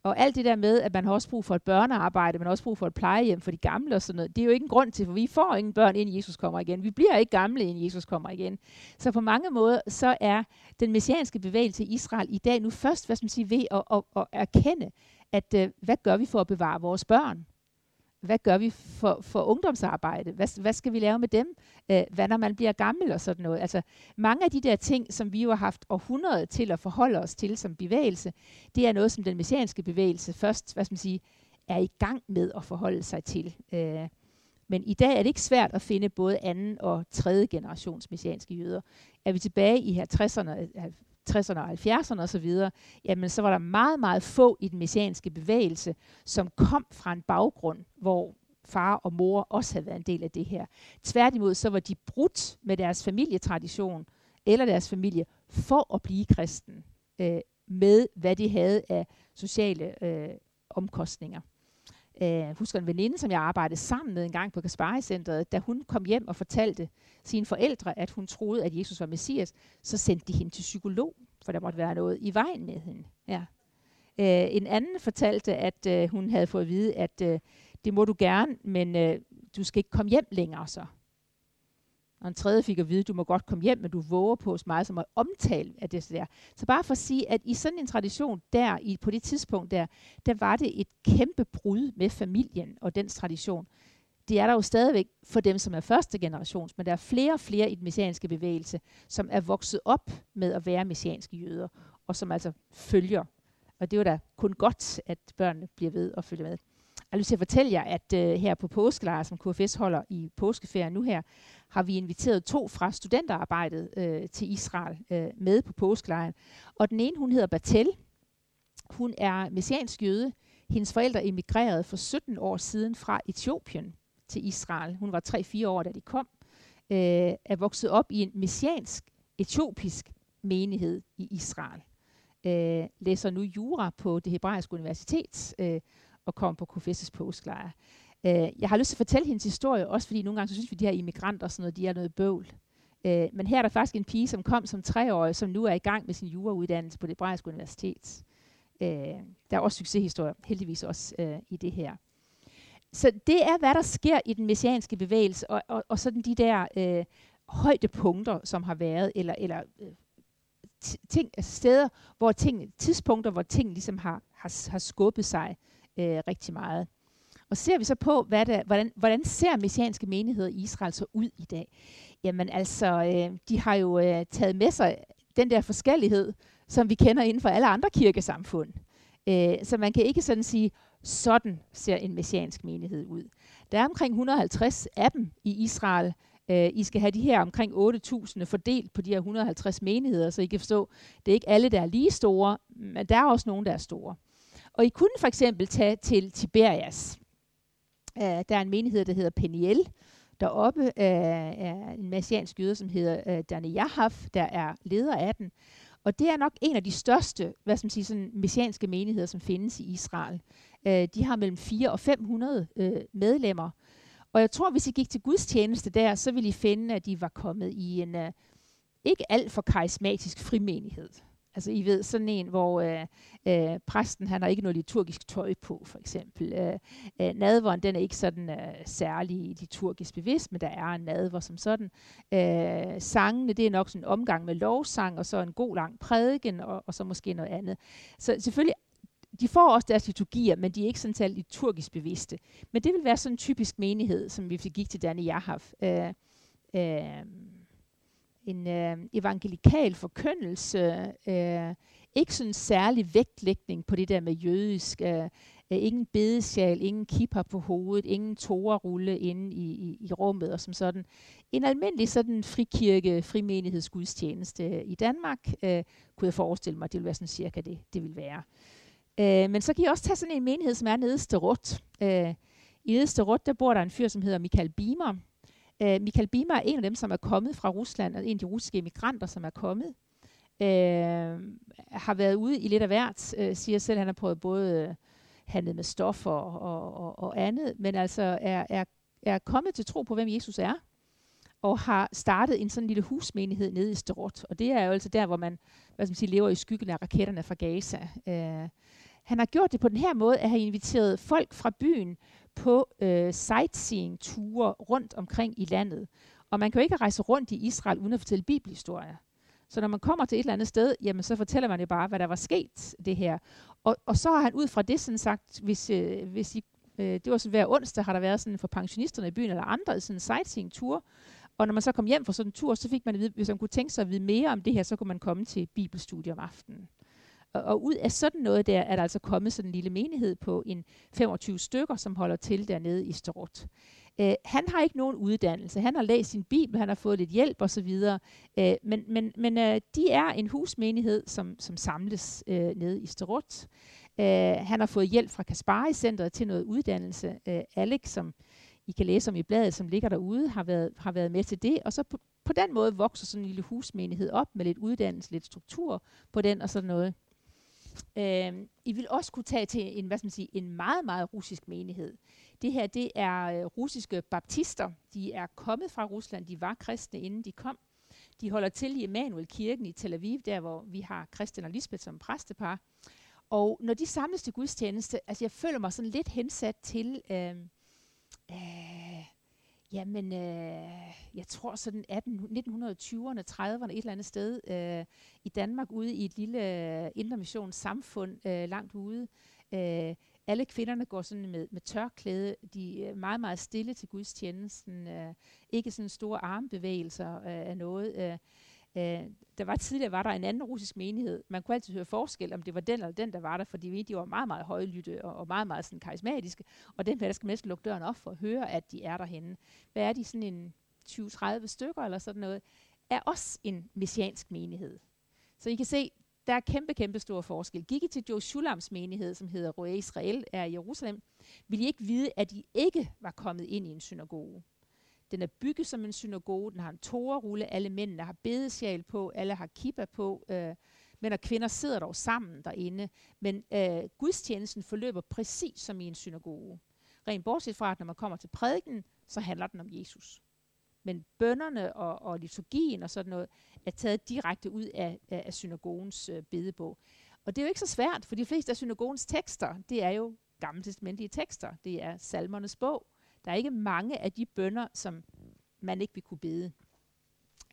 Og alt det der med, at man har også brug for et børnearbejde, man har også brug for et plejehjem for de gamle og sådan noget, det er jo ikke en grund til, for vi får ingen børn, inden Jesus kommer igen. Vi bliver ikke gamle, inden Jesus kommer igen. Så på mange måder, så er den messianske bevægelse i Israel i dag nu først, hvad skal man sige, ved at, at, at erkende, at øh, hvad gør vi for at bevare vores børn? hvad gør vi for, for ungdomsarbejde? Hvad, hvad skal vi lave med dem? Øh, hvad når man bliver gammel og sådan noget? Altså, mange af de der ting, som vi jo har haft århundrede til at forholde os til som bevægelse, det er noget, som den messianske bevægelse først, hvad skal man sige, er i gang med at forholde sig til. Øh, men i dag er det ikke svært at finde både anden og tredje generations messianske jøder. Er vi tilbage i 60'erne, 60'erne og 70'erne osv., jamen så var der meget, meget få i den messianske bevægelse, som kom fra en baggrund, hvor far og mor også havde været en del af det her. Tværtimod så var de brudt med deres familietradition eller deres familie for at blive kristen øh, med, hvad de havde af sociale øh, omkostninger. Jeg øh, husker en veninde, som jeg arbejdede sammen med en gang på Kaspari-centret, da hun kom hjem og fortalte sine forældre, at hun troede, at Jesus var Messias, så sendte de hende til psykolog, for der måtte være noget i vejen med hende. Ja. Øh, en anden fortalte, at øh, hun havde fået at vide, at øh, det må du gerne, men øh, du skal ikke komme hjem længere så. Og en tredje fik at vide, du må godt komme hjem, men du våger på os meget som at omtale af det der. Så bare for at sige, at i sådan en tradition der, i, på det tidspunkt der, der var det et kæmpe brud med familien og dens tradition. Det er der jo stadigvæk for dem, som er første generations, men der er flere og flere i den messianske bevægelse, som er vokset op med at være messianske jøder, og som altså følger. Og det er jo da kun godt, at børnene bliver ved at følge med. Jeg har lyst til at fortælle jer, at øh, her på påskelejr, som KFS holder i påskeferien nu her, har vi inviteret to fra studenterarbejdet øh, til Israel øh, med på påskelejren. Og den ene, hun hedder Batel. Hun er messiansk jøde. Hendes forældre emigrerede for 17 år siden fra Etiopien til Israel. Hun var 3-4 år, da de kom. Øh, er vokset op i en messiansk etiopisk menighed i Israel. Øh, læser nu jura på det hebraiske universitet, Øh, og kom på Kofesses påskelejr. Øh, jeg har lyst til at fortælle hendes historie, også fordi nogle gange så synes vi, at de her immigranter og sådan noget, de er noget bøvl. Øh, men her er der faktisk en pige, som kom som treårig, som nu er i gang med sin jurauddannelse på det hebraiske universitet. Øh, der er også succeshistorier, heldigvis også øh, i det her. Så det er, hvad der sker i den messianske bevægelse, og, og, og sådan de der øh, højdepunkter, som har været, eller, eller øh, ting, altså steder, hvor ting, tidspunkter, hvor ting ligesom har, har, har skubbet sig øh, rigtig meget. Og ser vi så på, hvad det, hvordan, hvordan ser messianske menigheder i Israel så ud i dag? Jamen altså, øh, de har jo øh, taget med sig den der forskellighed, som vi kender inden for alle andre kirkesamfund. Øh, så man kan ikke sådan sige, sådan ser en messiansk menighed ud. Der er omkring 150 af dem i Israel. Øh, I skal have de her omkring 8.000 fordelt på de her 150 menigheder, så I kan forstå, det er ikke alle, der er lige store, men der er også nogen, der er store. Og I kunne for eksempel tage til Tiberias. Uh, der er en menighed, der hedder Peniel. Deroppe uh, er en messiansk jøde, som hedder øh, uh, Dani Yahaf, der er leder af den. Og det er nok en af de største hvad skal man sige, sådan messianske menigheder, som findes i Israel. Uh, de har mellem 4 og 500 uh, medlemmer. Og jeg tror, hvis I gik til gudstjeneste der, så ville I finde, at de var kommet i en uh, ikke alt for karismatisk frimenighed. Altså I ved, sådan en, hvor øh, øh, præsten han har ikke noget liturgisk tøj på, for eksempel. Øh, øh, nadveren, den er ikke sådan øh, særlig liturgisk bevidst, men der er en nadver som sådan. Øh, sangene, det er nok sådan en omgang med lovsang, og så en god lang prædiken, og, og så måske noget andet. Så selvfølgelig de får også deres liturgier, men de er ikke sådan tal liturgisk bevidste. Men det vil være sådan en typisk menighed, som vi gik til Danne Jahaf. Øh, øh, en øh, evangelikal forkyndelse, øh, ikke sådan en særlig vægtlægning på det der med jødisk, øh, øh ingen bedesjal, ingen kipper på hovedet, ingen torerulle inde i, i, i rummet og som sådan. En almindelig sådan frikirke, frimenighedsgudstjeneste øh, i Danmark, øh, kunne jeg forestille mig, det ville være sådan cirka det, det vil være. Øh, men så kan I også tage sådan en menighed, som er nederste rut. Øh, I nederste rut, der bor der en fyr, som hedder Michael Bimer, Øh, Michael Bima er en af dem, som er kommet fra Rusland, og en af de russiske emigranter, som er kommet. Øh, har været ude i lidt af hvert, øh, siger selv, han har prøvet både øh, handlet med stoffer og, og, og andet, men altså er, er, er kommet til tro på, hvem Jesus er, og har startet en sådan lille husmenighed nede i Stort, Og det er jo altså der, hvor man, hvad skal man sige, lever i skyggen af raketterne fra Gaza. Øh, han har gjort det på den her måde, at have inviteret folk fra byen på øh, sightseeing-ture rundt omkring i landet. Og man kan jo ikke rejse rundt i Israel uden at fortælle bibelhistorier. Så når man kommer til et eller andet sted, jamen så fortæller man jo bare, hvad der var sket det her. Og, og så har han ud fra det sådan sagt, hvis, øh, hvis I, øh, det var sådan hver onsdag, har der været sådan for pensionisterne i byen eller andre, sådan en sightseeing-tur. Og når man så kom hjem fra sådan en tur, så fik man at vide, hvis man kunne tænke sig at vide mere om det her, så kunne man komme til bibelstudie om aftenen. Og, og ud af sådan noget der, er der altså kommet sådan en lille menighed på en 25 stykker, som holder til dernede i Stort. Uh, han har ikke nogen uddannelse. Han har læst sin bibel, han har fået lidt hjælp osv. Uh, øh, men men, men uh, de er en husmenighed, som, som samles uh, nede i Storot. Uh, han har fået hjælp fra Kaspari-centret til noget uddannelse. Uh, Alex, som I kan læse om i bladet, som ligger derude, har været, har været med til det. Og så på, på den måde vokser sådan en lille husmenighed op med lidt uddannelse, lidt struktur på den og sådan noget. Øh, I vil også kunne tage til en, hvad skal man sige, en meget, meget russisk menighed. Det her, det er øh, russiske baptister. De er kommet fra Rusland. De var kristne, inden de kom. De holder til i Emanuel kirken i Tel Aviv, der hvor vi har Christian og Lisbeth som præstepar. Og når de samles til gudstjeneste, altså jeg føler mig sådan lidt hensat til øhm, øh, øh, Jamen, øh, jeg tror sådan 18, 1920'erne, 30'erne, et eller andet sted øh, i Danmark, ude i et lille øh, intermissionssamfund øh, langt ude. Øh, alle kvinderne går sådan med, med tørklæde. De er meget, meget stille til gudstjenesten. Øh, ikke sådan store armbevægelser øh, af noget. Øh, Øh, der var tidligere var der en anden russisk menighed. Man kunne altid høre forskel, om det var den eller den, der var der, fordi de var meget, meget højlytte og, og meget, meget sådan karismatiske. Og den der skal man næsten lukke døren op for at høre, at de er derhenne. Hvad er de, sådan en 20-30 stykker eller sådan noget, er også en messiansk menighed. Så I kan se, der er kæmpe, kæmpe stor forskel. Gik I til Joe Shulams menighed, som hedder Roe Israel, er i Jerusalem, ville I ikke vide, at de ikke var kommet ind i en synagoge. Den er bygget som en synagoge, den har en torerulle, alle mændene har bedesjal på, alle har kippa på, øh, mænd og kvinder sidder dog sammen derinde. Men øh, gudstjenesten forløber præcis som i en synagoge. Rent bortset fra, at når man kommer til prædiken, så handler den om Jesus. Men bønderne og, og liturgien og sådan noget er taget direkte ud af, af, af synagogens øh, bedebog. Og det er jo ikke så svært, for de fleste af synagogens tekster, det er jo gammeltestamentlige tekster. Det er salmernes bog. Der er ikke mange af de bønder, som man ikke vil kunne bede.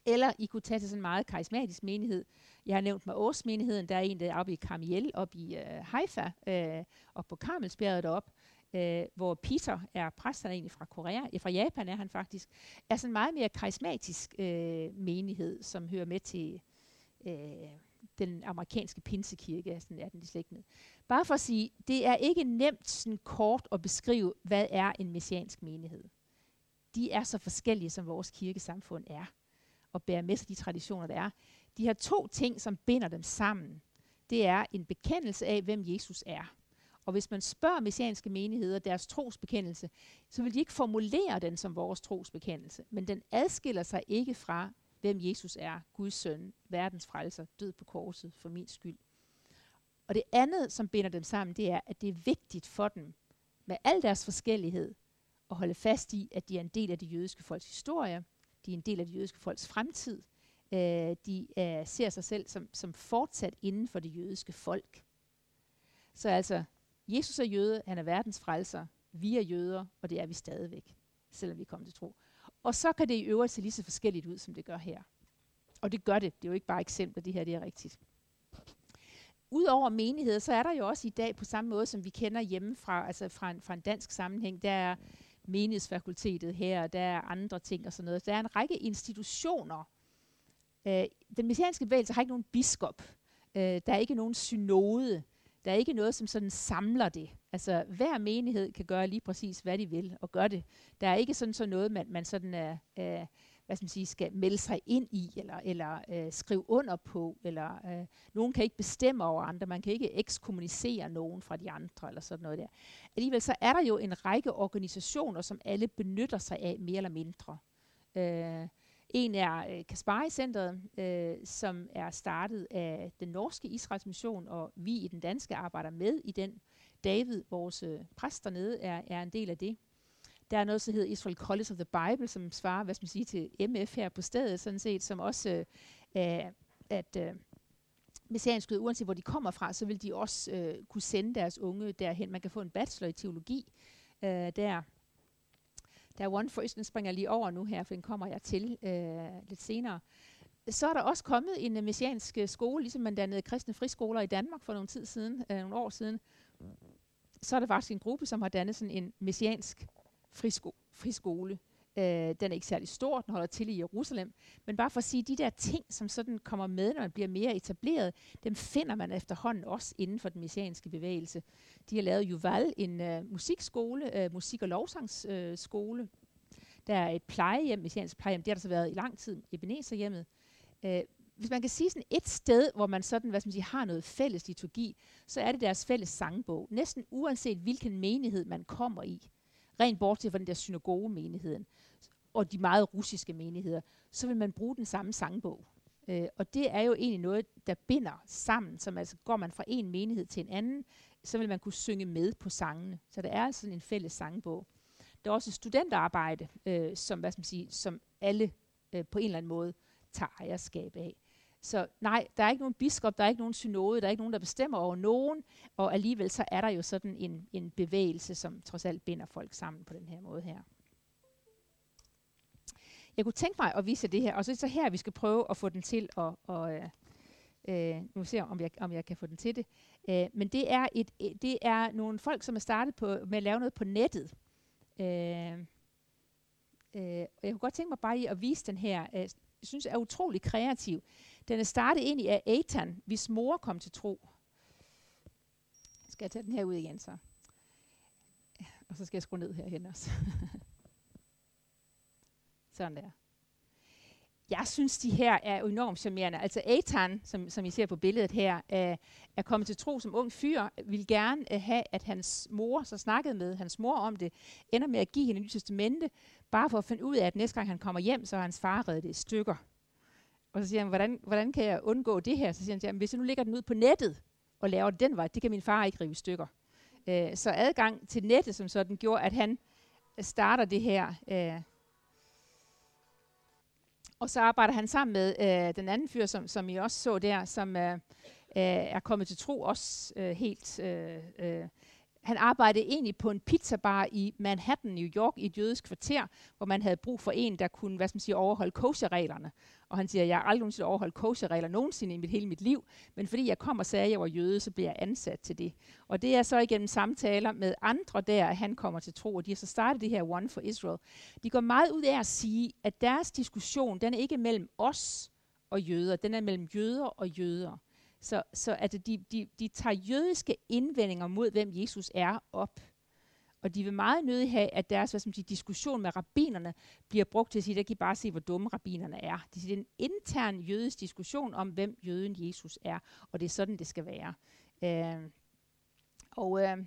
Eller I kunne tage til sådan en meget karismatisk menighed. Jeg har nævnt Maås menigheden. Der er en, der er oppe i Karmiel, oppe i øh, Haifa, øh, og på Karmelsbjerget deroppe, øh, hvor Peter er præst, han er egentlig fra Korea, ja, fra Japan er han faktisk, er sådan en meget mere karismatisk øh, menighed, som hører med til øh, den amerikanske pinsekirke, sådan er den slægtende. Bare for at sige, det er ikke nemt sådan kort at beskrive, hvad er en messiansk menighed. De er så forskellige, som vores kirkesamfund er, og bærer med sig de traditioner, der er. De har to ting, som binder dem sammen. Det er en bekendelse af, hvem Jesus er. Og hvis man spørger messianske menigheder deres trosbekendelse, så vil de ikke formulere den som vores trosbekendelse, men den adskiller sig ikke fra, hvem Jesus er, Guds søn, verdens frelser, død på korset for min skyld. Og det andet, som binder dem sammen, det er, at det er vigtigt for dem, med al deres forskellighed, at holde fast i, at de er en del af det jødiske folks historie, de er en del af det jødiske folks fremtid, Øh, de øh, ser sig selv som, som fortsat inden for det jødiske folk. Så altså, Jesus er jøde, han er verdens frelser, vi er jøder, og det er vi stadigvæk, selvom vi kommer til tro. Og så kan det i øvrigt se lige så forskelligt ud, som det gør her. Og det gør det. Det er jo ikke bare eksempler, det her det er rigtigt. Udover menigheder, så er der jo også i dag på samme måde, som vi kender hjemmefra, altså fra en, fra en dansk sammenhæng, der er menighedsfakultetet her, og der er andre ting og sådan noget. Der er en række institutioner. Øh, den messianske bevægelse har ikke nogen biskop. Øh, der er ikke nogen synode. Der er ikke noget, som sådan samler det. Altså, hver menighed kan gøre lige præcis, hvad de vil, og gør det. Der er ikke sådan, sådan noget, man, man sådan er, er hvad skal, man sige, skal melde sig ind i, eller, eller øh, skrive under på, eller øh, nogen kan ikke bestemme over andre, man kan ikke ekskommunicere nogen fra de andre, eller sådan noget der. Alligevel så er der jo en række organisationer, som alle benytter sig af mere eller mindre. Øh, en er øh, Kaspari-centret, øh, som er startet af den norske Israels mission, og vi i den danske arbejder med i den. David, vores øh, præst dernede, er, er en del af det. Der er noget, som hedder Israel College of the Bible, som svarer hvad skal man sige, til MF her på stedet, sådan set, som også øh, at øh, messiansk uanset hvor de kommer fra, så vil de også øh, kunne sende deres unge derhen. Man kan få en bachelor i teologi øh, der. Der er One for den springer lige over nu her, for den kommer jeg til øh, lidt senere. Så er der også kommet en uh, messiansk øh, skole, ligesom man dannede kristne friskoler i Danmark for nogle tid siden, øh, nogle år siden. Så er der faktisk en gruppe, som har dannet sådan en messiansk frisko, friskole. Øh, den er ikke særlig stor, den holder til i Jerusalem. Men bare for at sige, de der ting, som sådan kommer med, når man bliver mere etableret, dem finder man efterhånden også inden for den messianske bevægelse. De har lavet Juval, en øh, musikskole, øh, musik- og lovsangsskole. Øh, der er et plejehjem, messiansk plejehjem, det har der så været i lang tid, Ebenezer-hjemmet. Øh, hvis man kan sige sådan et sted, hvor man sådan, hvad skal man sige, har noget fælles liturgi, så er det deres fælles sangbog. Næsten uanset hvilken menighed man kommer i, rent bortset fra den der synagoge-menigheden, og de meget russiske menigheder, så vil man bruge den samme sangbog. Øh, og det er jo egentlig noget, der binder sammen, som altså går man fra en menighed til en anden, så vil man kunne synge med på sangene. Så der er altså en fælles sangbog. Der er også studenterarbejde, øh, som, hvad skal man sige, som alle øh, på en eller anden måde tager ejerskab af. Så nej, der er ikke nogen biskop, der er ikke nogen synode, der er ikke nogen, der bestemmer over nogen, og alligevel så er der jo sådan en, en bevægelse, som trods alt binder folk sammen på den her måde her. Jeg kunne tænke mig at vise det her, og så er det så her, vi skal prøve at få den til at, og, øh, øh nu ser jeg, om jeg, om jeg kan få den til det. Øh, men det er, et, øh, det er nogle folk, som er startet på, med at lave noget på nettet. Øh, øh, og jeg kunne godt tænke mig bare at vise den her. Øh, jeg synes er utrolig kreativ. Den er startet egentlig af Ethan, hvis mor kom til tro. Skal jeg tage den her ud igen så? Og så skal jeg skrue ned herhen også. *laughs* Sådan der. Jeg synes, de her er enormt charmerende. Altså Eitan, som, som I ser på billedet her, er, er kommet til tro som ung fyr, vil gerne øh, have, at hans mor, så snakkede med hans mor om det, ender med at give hende et nyt testamente, bare for at finde ud af, at næste gang han kommer hjem, så har hans far reddet det i stykker. Og så siger han, hvordan, hvordan kan jeg undgå det her? Så siger han, jamen, hvis jeg nu lægger den ud på nettet og laver den vej, det kan min far ikke rive i stykker. Øh, så adgang til nettet, som sådan gjorde, at han øh, starter det her. Øh, og så arbejder han sammen med øh, den anden fyr, som, som I også så der, som øh, øh, er kommet til tro også øh, helt øh, øh, han arbejdede egentlig på en pizzabar i Manhattan, New York, i et jødisk kvarter, hvor man havde brug for en, der kunne hvad skal man sige, overholde kosherreglerne. Og han siger, jeg har aldrig nogensinde overholdt kosherregler nogensinde i mit, hele mit liv, men fordi jeg kom og sagde, at jeg var jøde, så blev jeg ansat til det. Og det er så igennem samtaler med andre der, at han kommer til tro, og de har så startet det her One for Israel. De går meget ud af at sige, at deres diskussion, den er ikke mellem os og jøder, den er mellem jøder og jøder. Så, så at de, de, de tager jødiske indvendinger mod, hvem Jesus er, op. Og de vil meget nødig have, at deres hvad som de, diskussion med rabbinerne bliver brugt til at sige, der kan I bare se, hvor dumme rabbinerne er. Det er en intern jødisk diskussion om, hvem jøden Jesus er, og det er sådan, det skal være. Øh, og øh,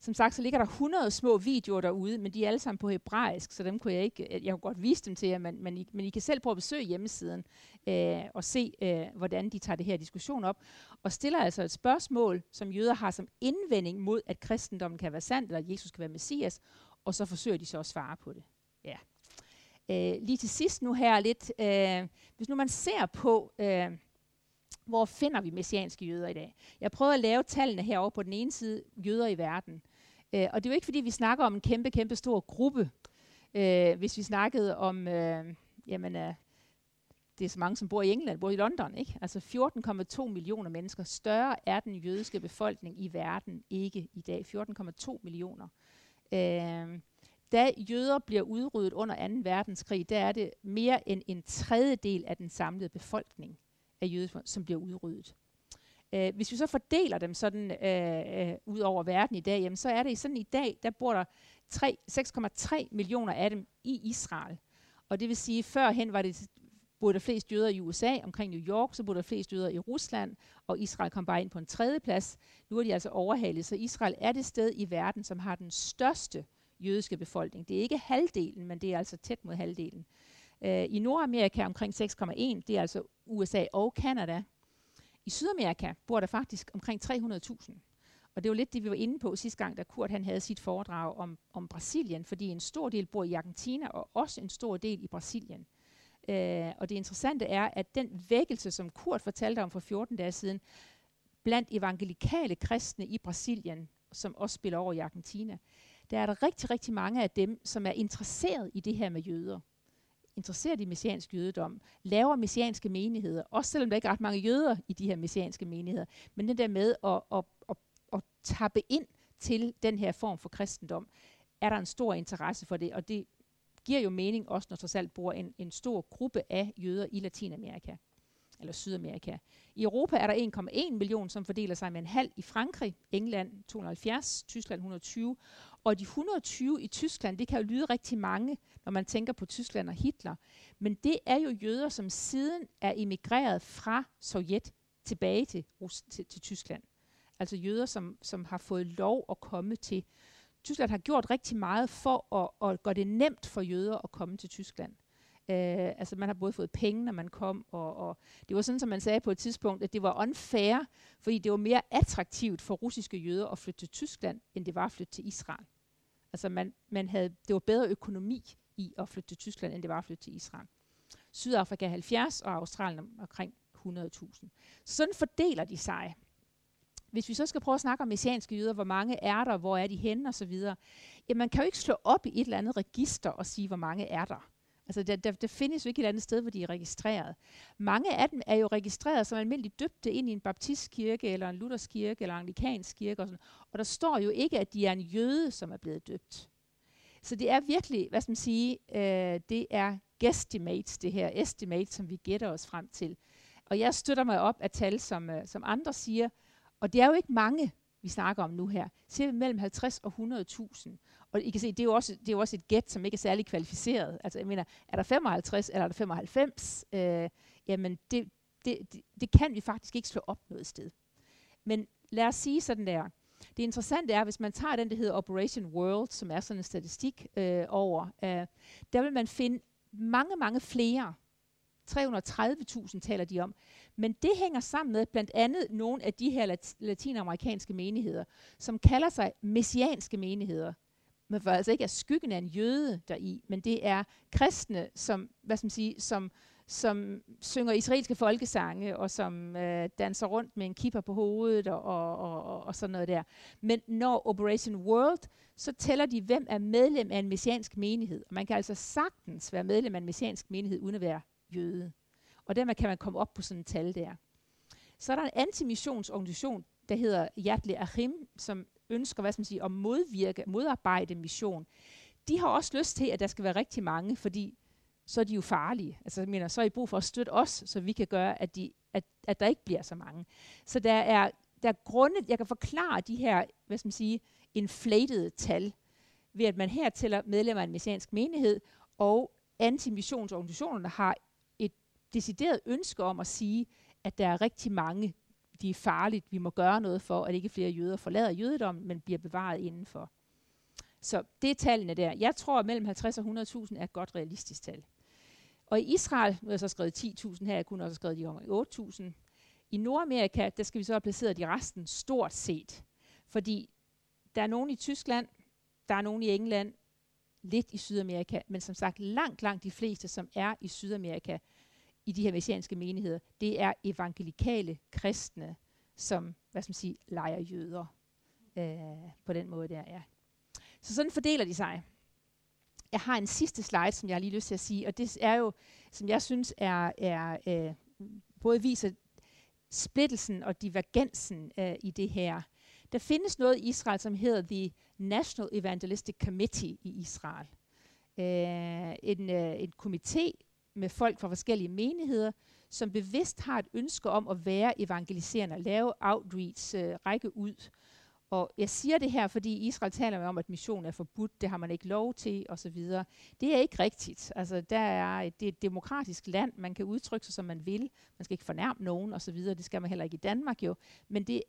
som sagt, så ligger der 100 små videoer derude, men de er alle sammen på hebraisk, så dem kunne jeg ikke, jeg kunne godt vise dem til jer, men, men, I, men I kan selv prøve at besøge hjemmesiden øh, og se, øh, hvordan de tager det her diskussion op, og stiller altså et spørgsmål, som jøder har som indvending mod, at kristendommen kan være sand, eller at Jesus kan være messias, og så forsøger de så at svare på det. Ja. Øh, lige til sidst nu her lidt, øh, hvis nu man ser på, øh, hvor finder vi messianske jøder i dag? Jeg prøver at lave tallene herovre på den ene side, jøder i verden. Øh, og det er jo ikke, fordi vi snakker om en kæmpe, kæmpe stor gruppe. Øh, hvis vi snakkede om, øh, jamen, øh, det er så mange, som bor i England, bor i London, ikke? Altså 14,2 millioner mennesker. Større er den jødiske befolkning i verden ikke i dag. 14,2 millioner. Øh, da jøder bliver udryddet under 2. verdenskrig, der er det mere end en tredjedel af den samlede befolkning af jødefolk, som bliver udryddet. Uh, hvis vi så fordeler dem sådan uh, uh, ud over verden i dag, jamen, så er det sådan i dag, der bor der 6,3 millioner af dem i Israel. Og det vil sige, førhen var det boede der flest jøder i USA, omkring New York, så boede der flest jøder i Rusland, og Israel kom bare ind på en tredje plads. Nu er de altså overhalet, så Israel er det sted i verden, som har den største jødiske befolkning. Det er ikke halvdelen, men det er altså tæt mod halvdelen. Øh, I Nordamerika omkring 6,1, det er altså USA og Kanada. I Sydamerika bor der faktisk omkring 300.000. Og det var lidt det, vi var inde på sidste gang, da Kurt han havde sit foredrag om, om Brasilien, fordi en stor del bor i Argentina, og også en stor del i Brasilien. Øh, og det interessante er, at den vækkelse, som Kurt fortalte om for 14 dage siden, blandt evangelikale kristne i Brasilien, som også spiller over i Argentina, der er der rigtig, rigtig mange af dem, som er interesseret i det her med jøder. Interesseret i messiansk jødedom. Laver messianske menigheder. Også selvom der ikke er ret mange jøder i de her messianske menigheder. Men det der med at, at, at, at tappe ind til den her form for kristendom, er der en stor interesse for det. Og det giver jo mening også, når trods alt bor en, en stor gruppe af jøder i Latinamerika eller Sydamerika. I Europa er der 1,1 million, som fordeler sig med en halv i Frankrig, England 270, Tyskland 120, og de 120 i Tyskland, det kan jo lyde rigtig mange, når man tænker på Tyskland og Hitler, men det er jo jøder, som siden er emigreret fra Sovjet tilbage til, Rus- til, til Tyskland. Altså jøder, som, som har fået lov at komme til. Tyskland har gjort rigtig meget for at, at gøre det nemt for jøder at komme til Tyskland. Øh, altså man har både fået penge, når man kom, og, og det var sådan, som man sagde på et tidspunkt, at det var unfair, fordi det var mere attraktivt for russiske jøder at flytte til Tyskland, end det var at flytte til Israel. Altså man, man havde, det var bedre økonomi i at flytte til Tyskland, end det var at flytte til Israel. Sydafrika 70 og Australien omkring 100.000. Sådan fordeler de sig. Hvis vi så skal prøve at snakke om messianske jøder, hvor mange er der, hvor er de henne osv., jamen man kan jo ikke slå op i et eller andet register og sige, hvor mange er der. Altså der, der, der findes jo ikke et andet sted, hvor de er registreret. Mange af dem er jo registreret som almindeligt døbte ind i en baptistkirke, eller en lutherskirke, eller en anglikansk kirke. Og, sådan. og der står jo ikke, at de er en jøde, som er blevet døbt. Så det er virkelig, hvad skal man sige, øh, det er guesstimates, det her estimate, som vi gætter os frem til. Og jeg støtter mig op af tal, som, øh, som andre siger, og det er jo ikke mange, vi snakker om nu her. Cirka mellem 50 og 100.000. Og I kan se, det er jo også, det er jo også et gæt, som ikke er særlig kvalificeret. Altså jeg mener, er der 55 eller er der 95? Øh, jamen det, det, det, det kan vi faktisk ikke slå op noget sted. Men lad os sige sådan der. Det interessante er, hvis man tager den, der hedder Operation World, som er sådan en statistik øh, over, øh, der vil man finde mange, mange flere 330.000 taler de om. Men det hænger sammen med blandt andet nogle af de her lat- latinamerikanske menigheder, som kalder sig messianske menigheder. Men for altså ikke er skyggen af en jøde deri, men det er kristne, som, hvad skal man sige, som, som synger israelske folkesange, og som øh, danser rundt med en kipper på hovedet, og, og, og, og sådan noget der. Men når Operation World, så tæller de, hvem er medlem af en messiansk menighed. Og man kan altså sagtens være medlem af en messiansk menighed, uden at være jøde. Og dermed kan man komme op på sådan et tal der. Så er der en antimissionsorganisation, der hedder Yadli Achim, som ønsker hvad skal man sige, at modvirke, modarbejde mission. De har også lyst til, at der skal være rigtig mange, fordi så er de jo farlige. Altså, jeg mener, så er I brug for at støtte os, så vi kan gøre, at, de, at, at der ikke bliver så mange. Så der er, der er grunde, jeg kan forklare de her, hvad skal man sige, inflated tal, ved at man her tæller medlemmer af en messiansk menighed, og antimissionsorganisationerne har et decideret ønske om at sige, at der er rigtig mange, de er farligt, vi må gøre noget for, at ikke flere jøder forlader jødedommen, men bliver bevaret indenfor. Så det er tallene der. Jeg tror, at mellem 50 og 100.000 er et godt realistisk tal. Og i Israel, nu har jeg så skrevet 10.000 her, jeg kunne også have skrevet de om 8.000. I Nordamerika, der skal vi så have placeret de resten stort set. Fordi der er nogen i Tyskland, der er nogen i England, lidt i Sydamerika, men som sagt langt, langt de fleste, som er i Sydamerika, i de her messianske menigheder, det er evangelikale kristne, som, hvad skal man sige, leger jøder øh, på den måde der, ja. Så sådan fordeler de sig. Jeg har en sidste slide, som jeg har lige lyst til at sige, og det er jo, som jeg synes er, er øh, både viser splittelsen og divergensen øh, i det her. Der findes noget i Israel, som hedder The National Evangelistic Committee i Israel. Øh, en, øh, en komité med folk fra forskellige menigheder, som bevidst har et ønske om at være evangeliserende, lave outreach, øh, række ud. Og jeg siger det her, fordi Israel taler om, at mission er forbudt, det har man ikke lov til, osv. Det er ikke rigtigt. Altså, der er et, det er et demokratisk land, man kan udtrykke sig, som man vil. Man skal ikke fornærme nogen, osv. Det skal man heller ikke i Danmark jo. Men det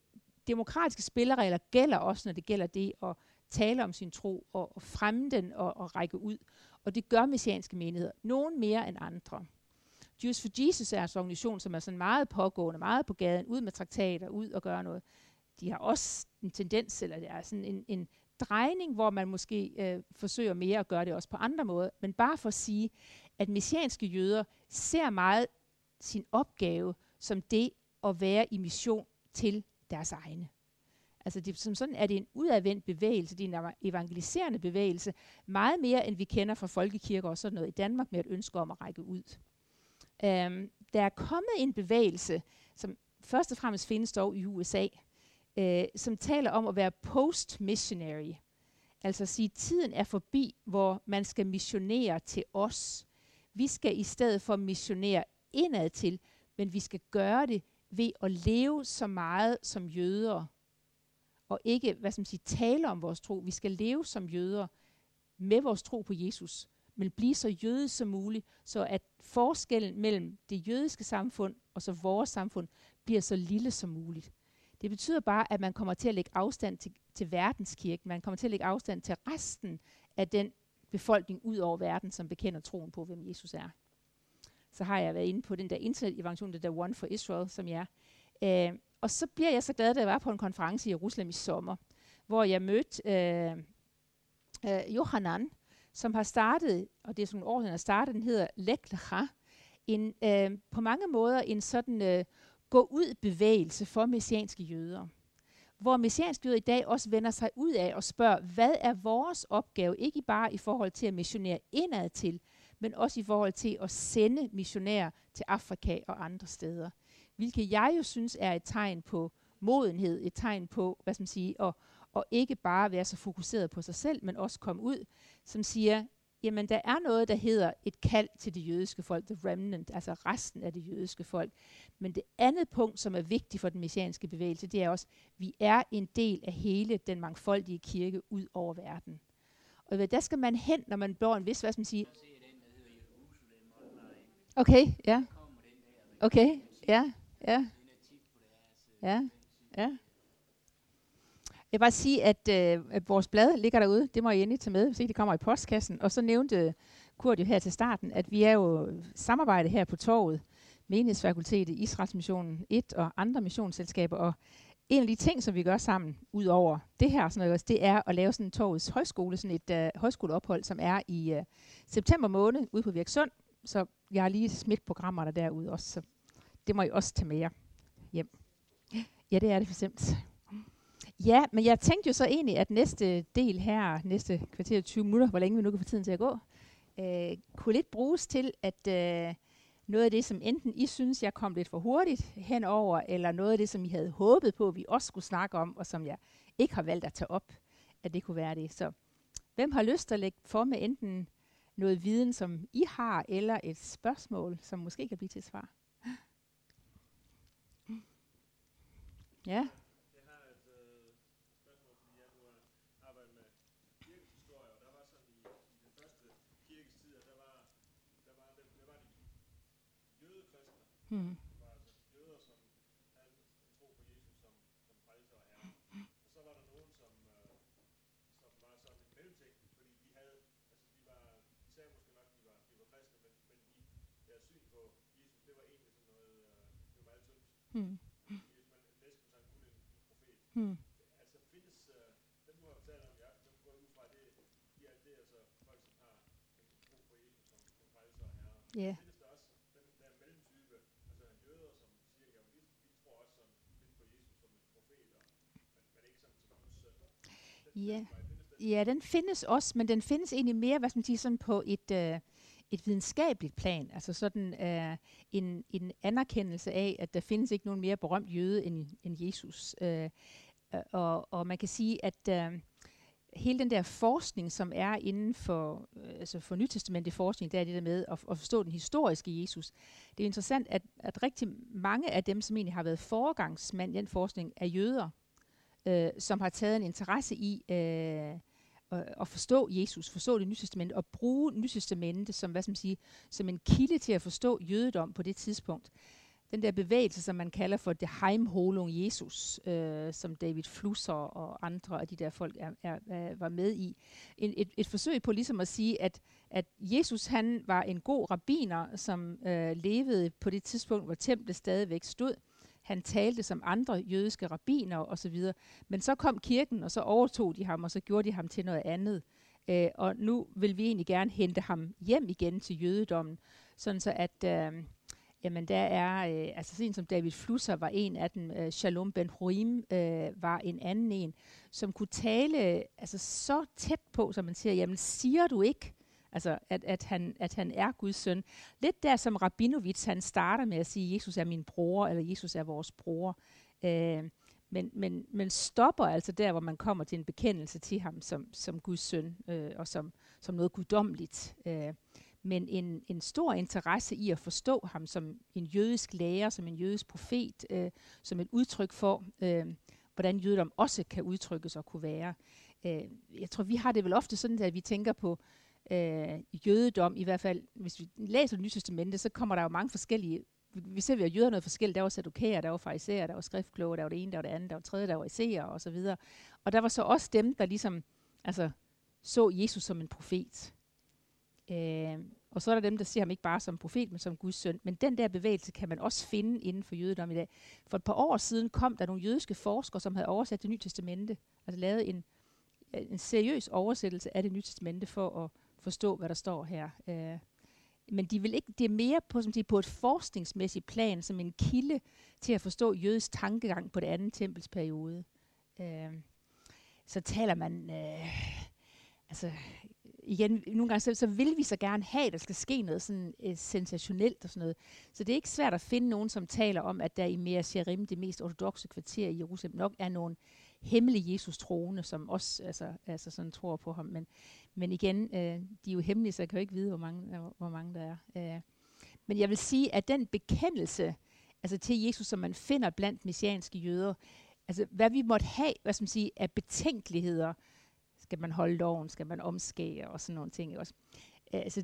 demokratiske spilleregler gælder også, når det gælder det at tale om sin tro og, og fremme den og, og række ud. Og det gør messianske menigheder. Nogen mere end andre. Jews for Jesus er altså en organisation, som er sådan meget pågående, meget på gaden, ud med traktater, ud og gøre noget. De har også en tendens, eller det er sådan en, en drejning, hvor man måske øh, forsøger mere at gøre det også på andre måder. Men bare for at sige, at messianske jøder ser meget sin opgave som det at være i mission til deres egne. Altså det, som sådan er det en udadvendt bevægelse, det er en evangeliserende bevægelse, meget mere end vi kender fra folkekirker og sådan noget i Danmark med et ønske om at række ud. Um, der er kommet en bevægelse, som først og fremmest findes dog i USA, uh, øh, som taler om at være post-missionary. Altså at sige, at tiden er forbi, hvor man skal missionere til os. Vi skal i stedet for missionere indad til, men vi skal gøre det ved at leve så meget som jøder, og ikke hvad som siger, tale om vores tro. Vi skal leve som jøder med vores tro på Jesus, men blive så jødisk som muligt, så at forskellen mellem det jødiske samfund og så vores samfund bliver så lille som muligt. Det betyder bare, at man kommer til at lægge afstand til, til verdenskirken. Man kommer til at lægge afstand til resten af den befolkning ud over verden, som bekender troen på, hvem Jesus er. Så har jeg været inde på den der internet-evangelisation, det der One for Israel, som jeg er. Øh, og så bliver jeg så glad, da jeg var på en konference i Jerusalem i sommer, hvor jeg mødte øh, øh, Johanan, som har startet, og det er sådan nogle år, han har startet, den hedder Leklecha, en, øh, på mange måder en sådan øh, gå-ud-bevægelse for messianske jøder. Hvor messianske jøder i dag også vender sig ud af og spørger, hvad er vores opgave, ikke bare i forhold til at missionere indad til, men også i forhold til at sende missionærer til Afrika og andre steder hvilket jeg jo synes er et tegn på modenhed, et tegn på, hvad skal man sige, at, at ikke bare være så fokuseret på sig selv, men også komme ud, som siger, jamen der er noget, der hedder et kald til det jødiske folk, the remnant, altså resten af det jødiske folk. Men det andet punkt, som er vigtigt for den messianske bevægelse, det er også, at vi er en del af hele den mangfoldige kirke ud over verden. Og der skal man hen, når man bliver en vis, hvad skal man sige? Okay, ja. Okay, ja. Ja. Ja. Ja. Jeg vil bare sige, at, øh, at vores blad ligger derude. Det må I endelig tage med, hvis ikke det kommer i postkassen. Og så nævnte Kurt jo her til starten, at vi er jo samarbejde her på torvet, Menighedsfakultetet, Israelsmissionen 1 og andre missionsselskaber. Og en af de ting, som vi gør sammen, ud over det her, sådan noget, det er at lave sådan en torvets højskole, sådan et øh, højskoleophold, som er i øh, september måned ude på Virksund. Så jeg har lige smidt programmer derude også, så det må I også tage med jer hjem. Ja, det er det bestemt. Ja, men jeg tænkte jo så egentlig, at næste del her, næste kvarter 20 minutter, hvor længe vi nu kan få tiden til at gå, øh, kunne lidt bruges til, at øh, noget af det, som enten I synes, jeg kom lidt for hurtigt henover, eller noget af det, som I havde håbet på, vi også skulle snakke om, og som jeg ikke har valgt at tage op, at det kunne være det. Så hvem har lyst til at lægge for med enten noget viden, som I har, eller et spørgsmål, som måske kan blive til svar? Ja. Jeg har et øh, spørgsmål, fordi jeg nu har arbejdet med kirkehistorie, og der var sådan i, i den første kirkes tid, der var, der var, der, der var de jødekristne. Hmm. Det var altså jøder, som havde en tro på Jesus som, som frelser og herre. Og så var der nogen, som, øh, som var sådan en mellemting, fordi de havde, altså de var, de sagde måske nok, de var, de var kristne, men, men de, deres syn på Jesus, det var egentlig sådan noget, øh, det var meget tyndt. Hmm. Hmm. Altså findes, uh, dem du har fortalt om i aften, dem går ud fra, det, de er, det er altså folk, som Ja. Ja. ja, den findes også, men den findes egentlig mere, hvad skal man sige, sådan på et, øh, et videnskabeligt plan. Altså sådan øh, en, en anerkendelse af, at der findes ikke nogen mere berømt jøde end, end Jesus. Øh, og, og man kan sige, at øh, hele den der forskning, som er inden for, øh, altså for nytestamentlig forskning, der er det der med at, at forstå den historiske Jesus. Det er interessant, at, at rigtig mange af dem, som egentlig har været foregangsmand i den forskning, er jøder, øh, som har taget en interesse i øh, at forstå Jesus, forstå det nytestamente, og bruge nytestamentet som, hvad skal man sige, som en kilde til at forstå jødedom på det tidspunkt den der bevægelse, som man kalder for det Heimholung Jesus, øh, som David Flusser og andre af de der folk er, er, er, var med i. En, et, et forsøg på ligesom at sige, at, at Jesus han var en god rabbiner, som øh, levede på det tidspunkt, hvor templet stadigvæk stod. Han talte som andre jødiske rabbiner osv. Men så kom kirken, og så overtog de ham, og så gjorde de ham til noget andet. Øh, og nu vil vi egentlig gerne hente ham hjem igen til jødedommen, sådan så at... Øh, Jamen der er, øh, altså sådan som David Flusser var en af dem, øh, Shalom Ben Hurim øh, var en anden en, som kunne tale altså så tæt på, som man siger, jamen siger du ikke, altså at, at, han, at han er Guds søn. Lidt der som Rabinovits, han starter med at sige, Jesus er min bror, eller Jesus er vores bror. Øh, men, men, men stopper altså der, hvor man kommer til en bekendelse til ham som, som Guds søn, øh, og som, som noget guddommeligt. Øh, men en, en stor interesse i at forstå ham som en jødisk lærer, som en jødisk profet, øh, som et udtryk for, øh, hvordan jødedom også kan udtrykkes og kunne være. Øh, jeg tror, vi har det vel ofte sådan, at vi tænker på øh, jødedom, i hvert fald, hvis vi læser det nye testamente, så kommer der jo mange forskellige vi ser, at vi har jøder noget forskelligt. Der var sadokæer, der var farisæer, der var skriftkloge, der var det ene, der var det andet, der var tredje, der var iseer og så videre. Og der var så også dem, der ligesom altså, så Jesus som en profet. Øh, og så er der dem, der ser ham ikke bare som profet, men som Guds søn. Men den der bevægelse kan man også finde inden for jødedom i dag. For et par år siden kom der nogle jødiske forskere, som havde oversat det nye testamente, altså lavet en, en seriøs oversættelse af det nye testamente for at forstå, hvad der står her. Øh, men de vil ikke, det er mere på, som siger, på et forskningsmæssigt plan, som en kilde til at forstå jødisk tankegang på det andet tempelsperiode. Øh, så taler man, øh, altså igen, nogle gange så, så vil vi så gerne have, at der skal ske noget sådan øh, sensationelt og sådan noget. Så det er ikke svært at finde nogen, som taler om, at der i Mea Sherim, det mest ortodoxe kvarter i Jerusalem, nok er nogle hemmelige Jesus troende, som også altså, altså sådan tror på ham. Men, men igen, øh, de er jo hemmelige, så jeg kan jo ikke vide, hvor mange, øh, hvor mange der er. Øh. men jeg vil sige, at den bekendelse altså til Jesus, som man finder blandt messianske jøder, altså hvad vi måtte have, hvad skal man sige, af betænkeligheder, skal man holde loven? Skal man omskære? Og sådan nogle ting også. Øh, altså,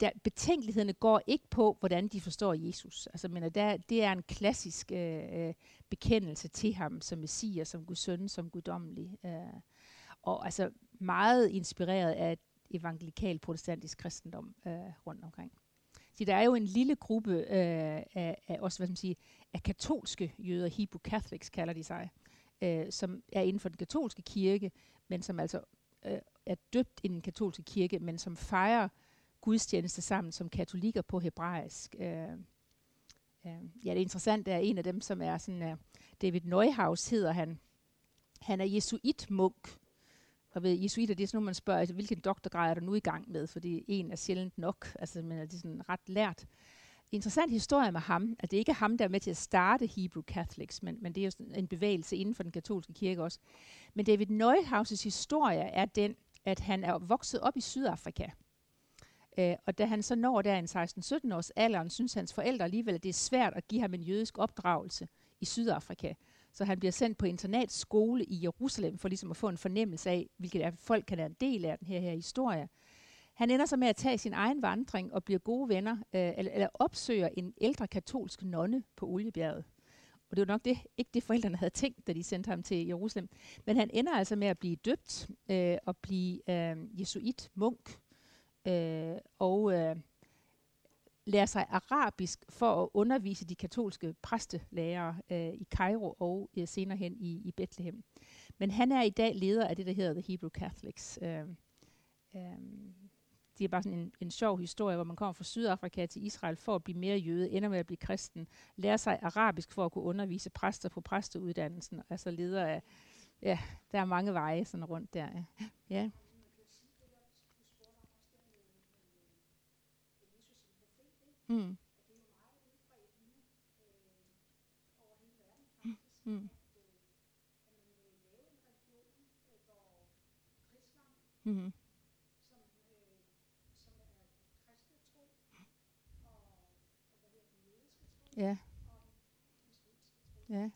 der, betænkelighederne går ikke på, hvordan de forstår Jesus. Altså, men der, det er en klassisk øh, øh, bekendelse til ham som messias, som Guds søn, som guddommelig. Øh, og altså meget inspireret af evangelikal protestantisk kristendom øh, rundt omkring. Så der er jo en lille gruppe øh, af, af, også, hvad skal man sige, af katolske jøder, Hebrew Catholics kalder de sig, øh, som er inden for den katolske kirke, men som altså øh, er døbt i den katolske kirke, men som fejrer gudstjeneste sammen som katolikker på hebraisk. Øh, øh, ja, det interessante er en af dem, som er sådan, uh, David Neuhaus hedder han. Han er jesuitmunk. Og ved, jesuiter, det er sådan noget, man spørger, altså, hvilken doktorgrad er du nu i gang med? Fordi en er sjældent nok, altså, men er det sådan ret lært interessant historie med ham, at det ikke er ham, der er med til at starte Hebrew Catholics, men, men det er jo en bevægelse inden for den katolske kirke også. Men David Neuhauses historie er den, at han er vokset op i Sydafrika. Øh, og da han så når der en 16-17 års alderen, synes hans forældre alligevel, at det er svært at give ham en jødisk opdragelse i Sydafrika. Så han bliver sendt på internatskole i Jerusalem for ligesom at få en fornemmelse af, hvilket er, folk kan være en del af den her, her historie. Han ender så med at tage sin egen vandring og bliver gode venner, øh, eller, eller opsøger en ældre katolsk nonne på Oliebjerget. Og det var nok det, ikke det forældrene havde tænkt, da de sendte ham til Jerusalem. Men han ender altså med at blive døbt øh, og blive øh, jesuit, munk, øh, og øh, lærer sig arabisk for at undervise de katolske præstelærere øh, i Cairo og øh, senere hen i, i Bethlehem. Men han er i dag leder af det, der hedder The Hebrew Catholics. Øh, øh, det er bare sådan en, en sjov historie, hvor man kommer fra Sydafrika til Israel for at blive mere jøde, ender med at blive kristen, lærer sig arabisk for at kunne undervise præster på præsteuddannelsen, altså leder af, ja, der er mange veje sådan rundt der. Ja. ja. Mm. Mm. Mm-hmm. Ja. Ja.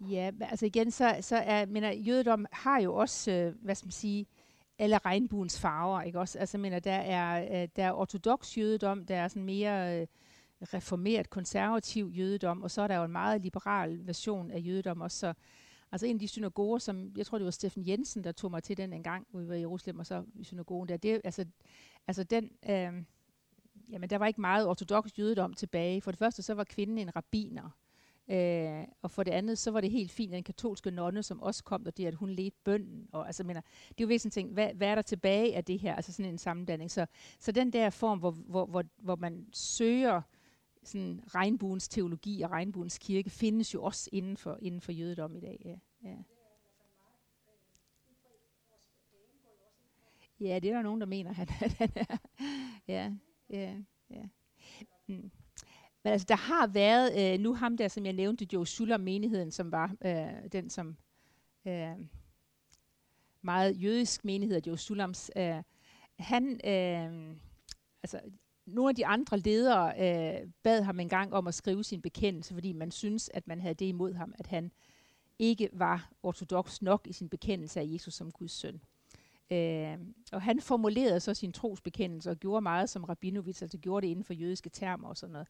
Ja, altså igen, så, så er, mener, jødedom har jo også, øh, hvad skal man sige, alle regnbuens farver, ikke også? Altså, mener, der er, øh, der er ortodox jødedom, der er sådan mere øh, reformeret, konservativ jødedom, og så er der jo en meget liberal version af jødedom også. Så, altså en af de synagoger, som, jeg tror det var Steffen Jensen, der tog mig til den en gang, hvor vi var i Jerusalem, og så i synagogen der, det, altså, altså den, øh, jamen der var ikke meget ortodox jødedom tilbage. For det første, så var kvinden en rabiner. Øh, og for det andet, så var det helt fint, at en katolske nonne, som også kom, og det at hun ledte bønden. Og, altså, mener, det er jo væsentligt ting, hvad, hvad er der tilbage af det her? Altså sådan en sammenblanding. Så, så den der form, hvor, hvor, hvor, hvor man søger sådan regnbuens teologi og regnbuens kirke, findes jo også inden for, inden for jødedom i dag. Ja. Ja. Ja, det er der nogen, der mener, at han er. Ja, ja, ja. Mm. Men altså, der har været, øh, nu ham der, som jeg nævnte, Joe Schuller menigheden, som var øh, den, som øh, meget jødisk menighed, Joe Sulams, øh, han, øh, altså, nogle af de andre ledere øh, bad ham engang om at skrive sin bekendelse, fordi man synes, at man havde det imod ham, at han ikke var ortodox nok i sin bekendelse af Jesus som Guds søn. Øh, og han formulerede så sin trosbekendelse og gjorde meget som Rabinovits, altså gjorde det inden for jødiske termer og sådan noget.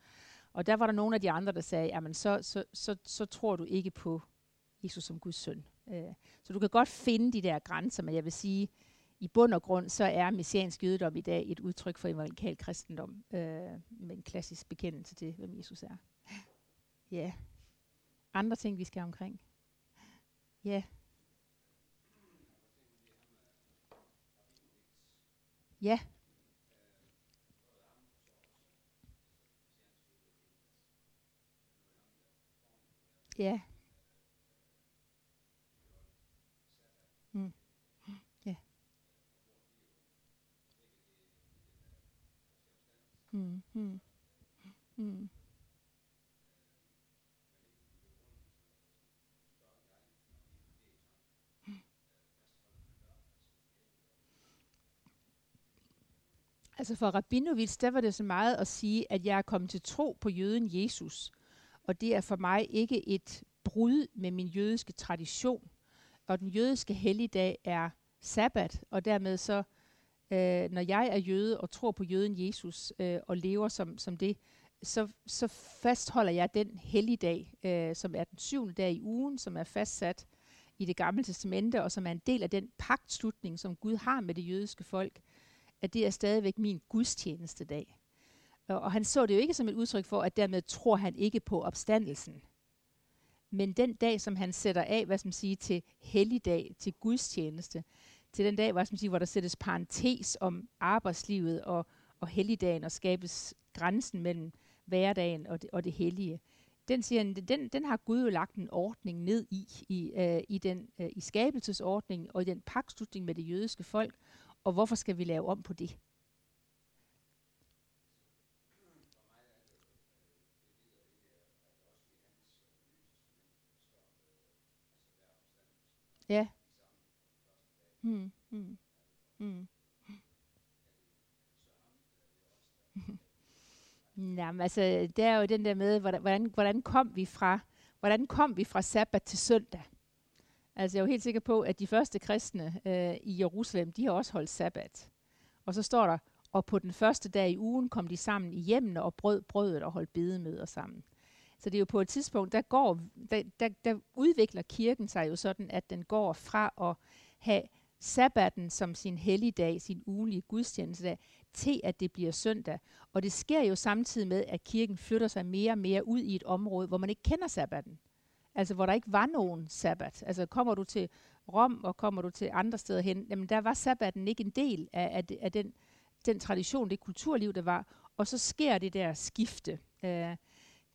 Og der var der nogle af de andre, der sagde, jamen så, så, så, så tror du ikke på Jesus som Guds søn. Øh, så du kan godt finde de der grænser, men jeg vil sige, i bund og grund, så er messiansk jødedom i dag et udtryk for evangelikal kristendom, øh, med en klassisk bekendelse til, hvem Jesus er. Ja. Andre ting, vi skal omkring. Ja. Ja. Ja. Mm. Mm. Mm. Altså for Rabinovits, der var det så meget at sige, at jeg er kommet til tro på jøden Jesus – og det er for mig ikke et brud med min jødiske tradition. Og den jødiske helligdag er sabbat, og dermed så, øh, når jeg er jøde og tror på jøden Jesus øh, og lever som, som det, så, så fastholder jeg den helligdag, øh, som er den syvende dag i ugen, som er fastsat i det gamle testamente, og som er en del af den pagtslutning, som Gud har med det jødiske folk, at det er stadigvæk min gudstjeneste dag. Og han så det jo ikke som et udtryk for, at dermed tror han ikke på opstandelsen. Men den dag, som han sætter af, hvad som siger, sige, til helligdag, til gudstjeneste, til den dag, hvor, skal man sige, hvor der sættes parentes om arbejdslivet og, og helligdagen, og skabes grænsen mellem hverdagen og det, og det hellige. Den, siger han, den, den har Gud jo lagt en ordning ned i, i, øh, i, den, øh, i skabelsesordningen og i den pakslutning med det jødiske folk. Og hvorfor skal vi lave om på det? Ja. Mm, mm, mm. *laughs* Jamen, altså, det er jo den der med, hvordan, hvordan kom vi fra, hvordan kom vi fra sabbat til søndag? Altså, jeg er jo helt sikker på, at de første kristne øh, i Jerusalem, de har også holdt sabbat. Og så står der, og på den første dag i ugen kom de sammen i hjemmene og brød brødet og holdt bedemøder sammen. Så det er jo på et tidspunkt, der, går, der, der, der udvikler kirken sig jo sådan, at den går fra at have sabbaten som sin helligdag, sin ugenlige gudstjenestedag, til at det bliver søndag. Og det sker jo samtidig med, at kirken flytter sig mere og mere ud i et område, hvor man ikke kender sabbaten. Altså hvor der ikke var nogen sabbat. Altså kommer du til Rom, og kommer du til andre steder hen, jamen der var sabbaten ikke en del af, af, af den, den tradition, det kulturliv, der var. Og så sker det der skifte. Øh,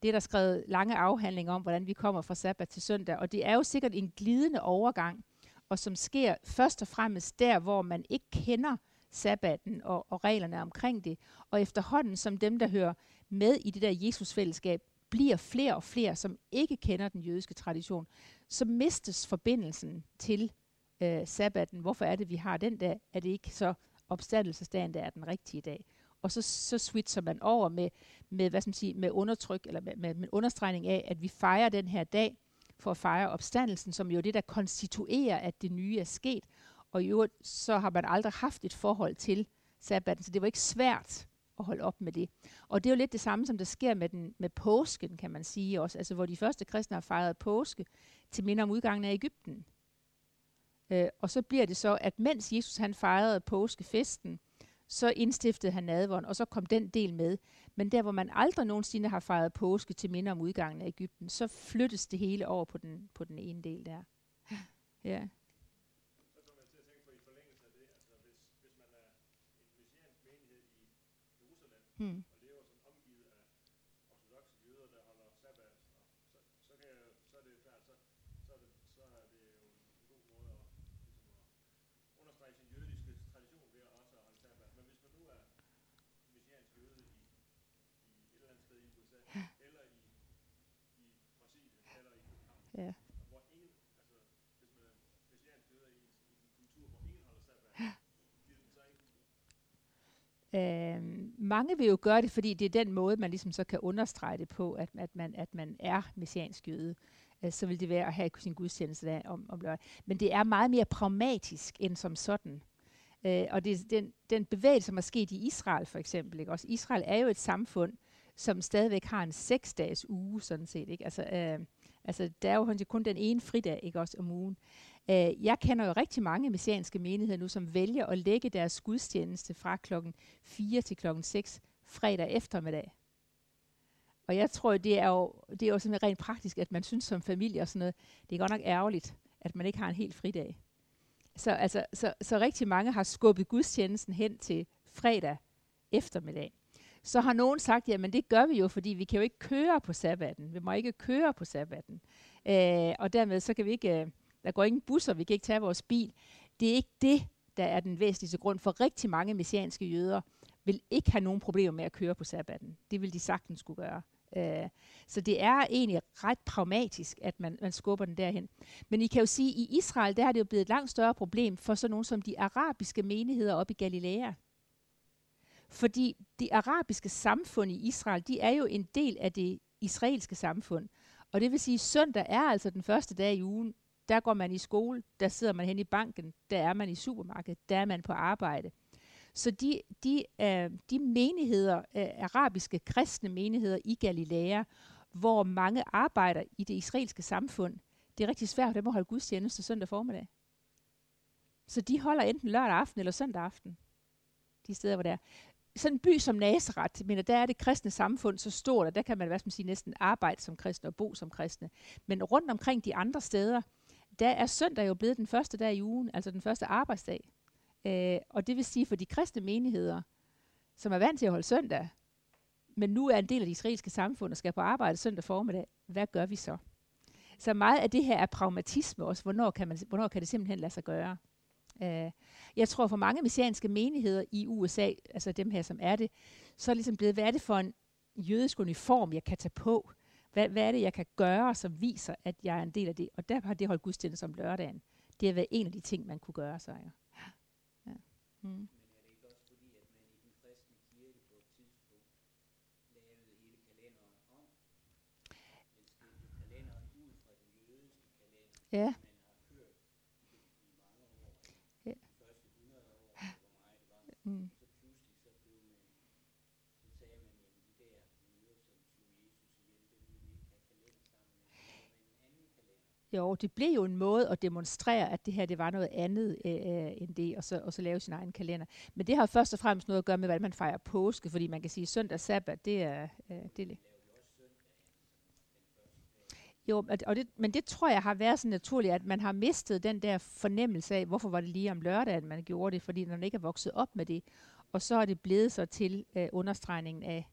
det er der skrevet lange afhandlinger om, hvordan vi kommer fra sabbat til søndag. Og det er jo sikkert en glidende overgang, og som sker først og fremmest der, hvor man ikke kender sabbaten og, og reglerne omkring det. Og efterhånden, som dem, der hører med i det der Jesusfællesskab, bliver flere og flere, som ikke kender den jødiske tradition, så mistes forbindelsen til øh, sabbaten. Hvorfor er det, vi har den dag? Er det ikke så opstandelsesdagen, der er den rigtige dag? Og så, så switcher man over med, med, hvad skal man sige, med undertryk, eller med, med, med understregning af, at vi fejrer den her dag for at fejre opstandelsen, som jo er det, der konstituerer, at det nye er sket. Og i øvrigt, så har man aldrig haft et forhold til sabbaten, så det var ikke svært at holde op med det. Og det er jo lidt det samme, som der sker med, den, med påsken, kan man sige også. Altså, hvor de første kristne har fejret påske til minde om udgangen af Ægypten. Øh, og så bliver det så, at mens Jesus han fejrede påskefesten, så indstiftede han nadvånd, og så kom den del med. Men der, hvor man aldrig nogensinde har fejret påske til minde om udgangen af Ægypten, så flyttes det hele over på den, på den ene del der. Ja. Hmm. Og lever sådan omgivet af ortodoxe jøder, der holder sabbat, og så, så, kan jeg, så er det klart, så, så, er det, så er det jo en god måde at, ligesom at understrege sin jødiske tradition ved at også holde sabbat. Men hvis man nu er messiansk jøde i, i et eller andet sted i USA, ja. eller i, i Brasilien, eller i København, ja. hvor ingen, altså hvis man er messiansk jøde i, i en kultur, hvor ingen holder sabbat, ja Øh, mange vil jo gøre det, fordi det er den måde, man ligesom så kan understrege det på, at, at, man, at man er messiansk jøde. Øh, så vil det være at have sin gudstjeneste der om, om lørdag. Men det er meget mere pragmatisk end som sådan. Øh, og det er den, den bevægelse, som er sket i Israel for eksempel. Ikke? Også Israel er jo et samfund, som stadigvæk har en seksdages uge, sådan set. Ikke? Altså, øh, altså, der er jo kun den ene fridag ikke? Også om ugen. Øh, Øh, jeg kender jo rigtig mange messianske menigheder nu, som vælger at lægge deres gudstjeneste fra klokken 4 til klokken 6 fredag eftermiddag. Og jeg tror, det er jo, det er jo sådan rent praktisk, at man synes som familie og sådan noget, det er godt nok ærgerligt, at man ikke har en helt fridag. Så, altså, så, så rigtig mange har skubbet gudstjenesten hen til fredag eftermiddag. Så har nogen sagt, jamen det gør vi jo, fordi vi kan jo ikke køre på sabbaten. Vi må ikke køre på sabbaten. Øh, og dermed så kan vi ikke... Øh, der går ingen busser, vi kan ikke tage vores bil. Det er ikke det, der er den væsentligste grund, for rigtig mange messianske jøder vil ikke have nogen problemer med at køre på sabbaten. Det vil de sagtens skulle gøre. Øh, så det er egentlig ret pragmatisk, at man, man skubber den derhen. Men I kan jo sige, at i Israel, der er det jo blevet et langt større problem for sådan nogle som de arabiske menigheder op i Galilea. Fordi de arabiske samfund i Israel, de er jo en del af det israelske samfund. Og det vil sige, at søndag er altså den første dag i ugen, der går man i skole, der sidder man hen i banken, der er man i supermarkedet, der er man på arbejde. Så de, de, øh, de menigheder, øh, arabiske kristne menigheder i Galilea, hvor mange arbejder i det israelske samfund, det er rigtig svært for dem at holde gudstjeneste søndag formiddag. Så de holder enten lørdag aften eller søndag aften, de steder, hvor det er. Sådan en by som Nazareth, men der er det kristne samfund så stort, og der kan man hvad skal man sige, næsten arbejde som kristne og bo som kristne. Men rundt omkring de andre steder, der er søndag jo blevet den første dag i ugen, altså den første arbejdsdag. Øh, og det vil sige for de kristne menigheder, som er vant til at holde søndag, men nu er en del af det israelske samfund og skal på arbejde søndag formiddag, hvad gør vi så? Så meget af det her er pragmatisme også. Hvornår kan, man, hvornår kan det simpelthen lade sig gøre? Øh, jeg tror for mange messianske menigheder i USA, altså dem her, som er det, så er det ligesom blevet, hvad er det for en jødisk uniform, jeg kan tage på? Hvad, hvad er det, jeg kan gøre, som viser, at jeg er en del af det? Og der har det holdt gudstjeneste om lørdagen. Det har været en af de ting, man kunne gøre sig. Ja. Ja. Mm. Ja. Mm. Jo, det blev jo en måde at demonstrere, at det her det var noget andet øh, øh end det, og så, og så lave sin egen kalender. Men det har først og fremmest noget at gøre med, hvordan man fejrer påske, fordi man kan sige, at søndag sabbat, det er... Øh, det, Jo, og det, men det tror jeg har været så naturligt, at man har mistet den der fornemmelse af, hvorfor var det lige om lørdag, at man gjorde det, fordi man ikke er vokset op med det. Og så er det blevet så til øh, understregningen af,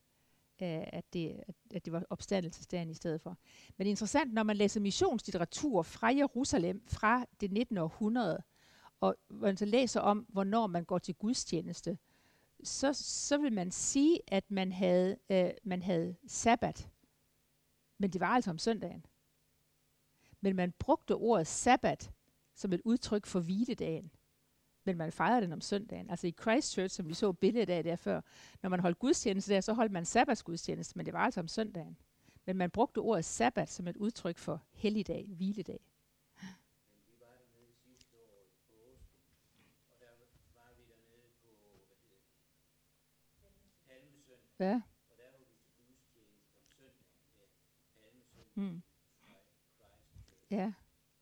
at, det, at, det var opstandelsesdagen i stedet for. Men det er interessant, når man læser missionslitteratur fra Jerusalem fra det 19. århundrede, og man så læser om, hvornår man går til gudstjeneste, så, så vil man sige, at man havde, øh, man havde sabbat. Men det var altså om søndagen. Men man brugte ordet sabbat som et udtryk for hviledagen. Men man fejrede den om søndagen. Altså i Christchurch, som vi så billedet af der før, når man holdt gudstjeneste der, så holdt man sabbatsgudstjeneste, men det var altså om søndagen. Men man brugte ordet sabbat som et udtryk for helligdag, hviledag. Ja. Mm. Ja.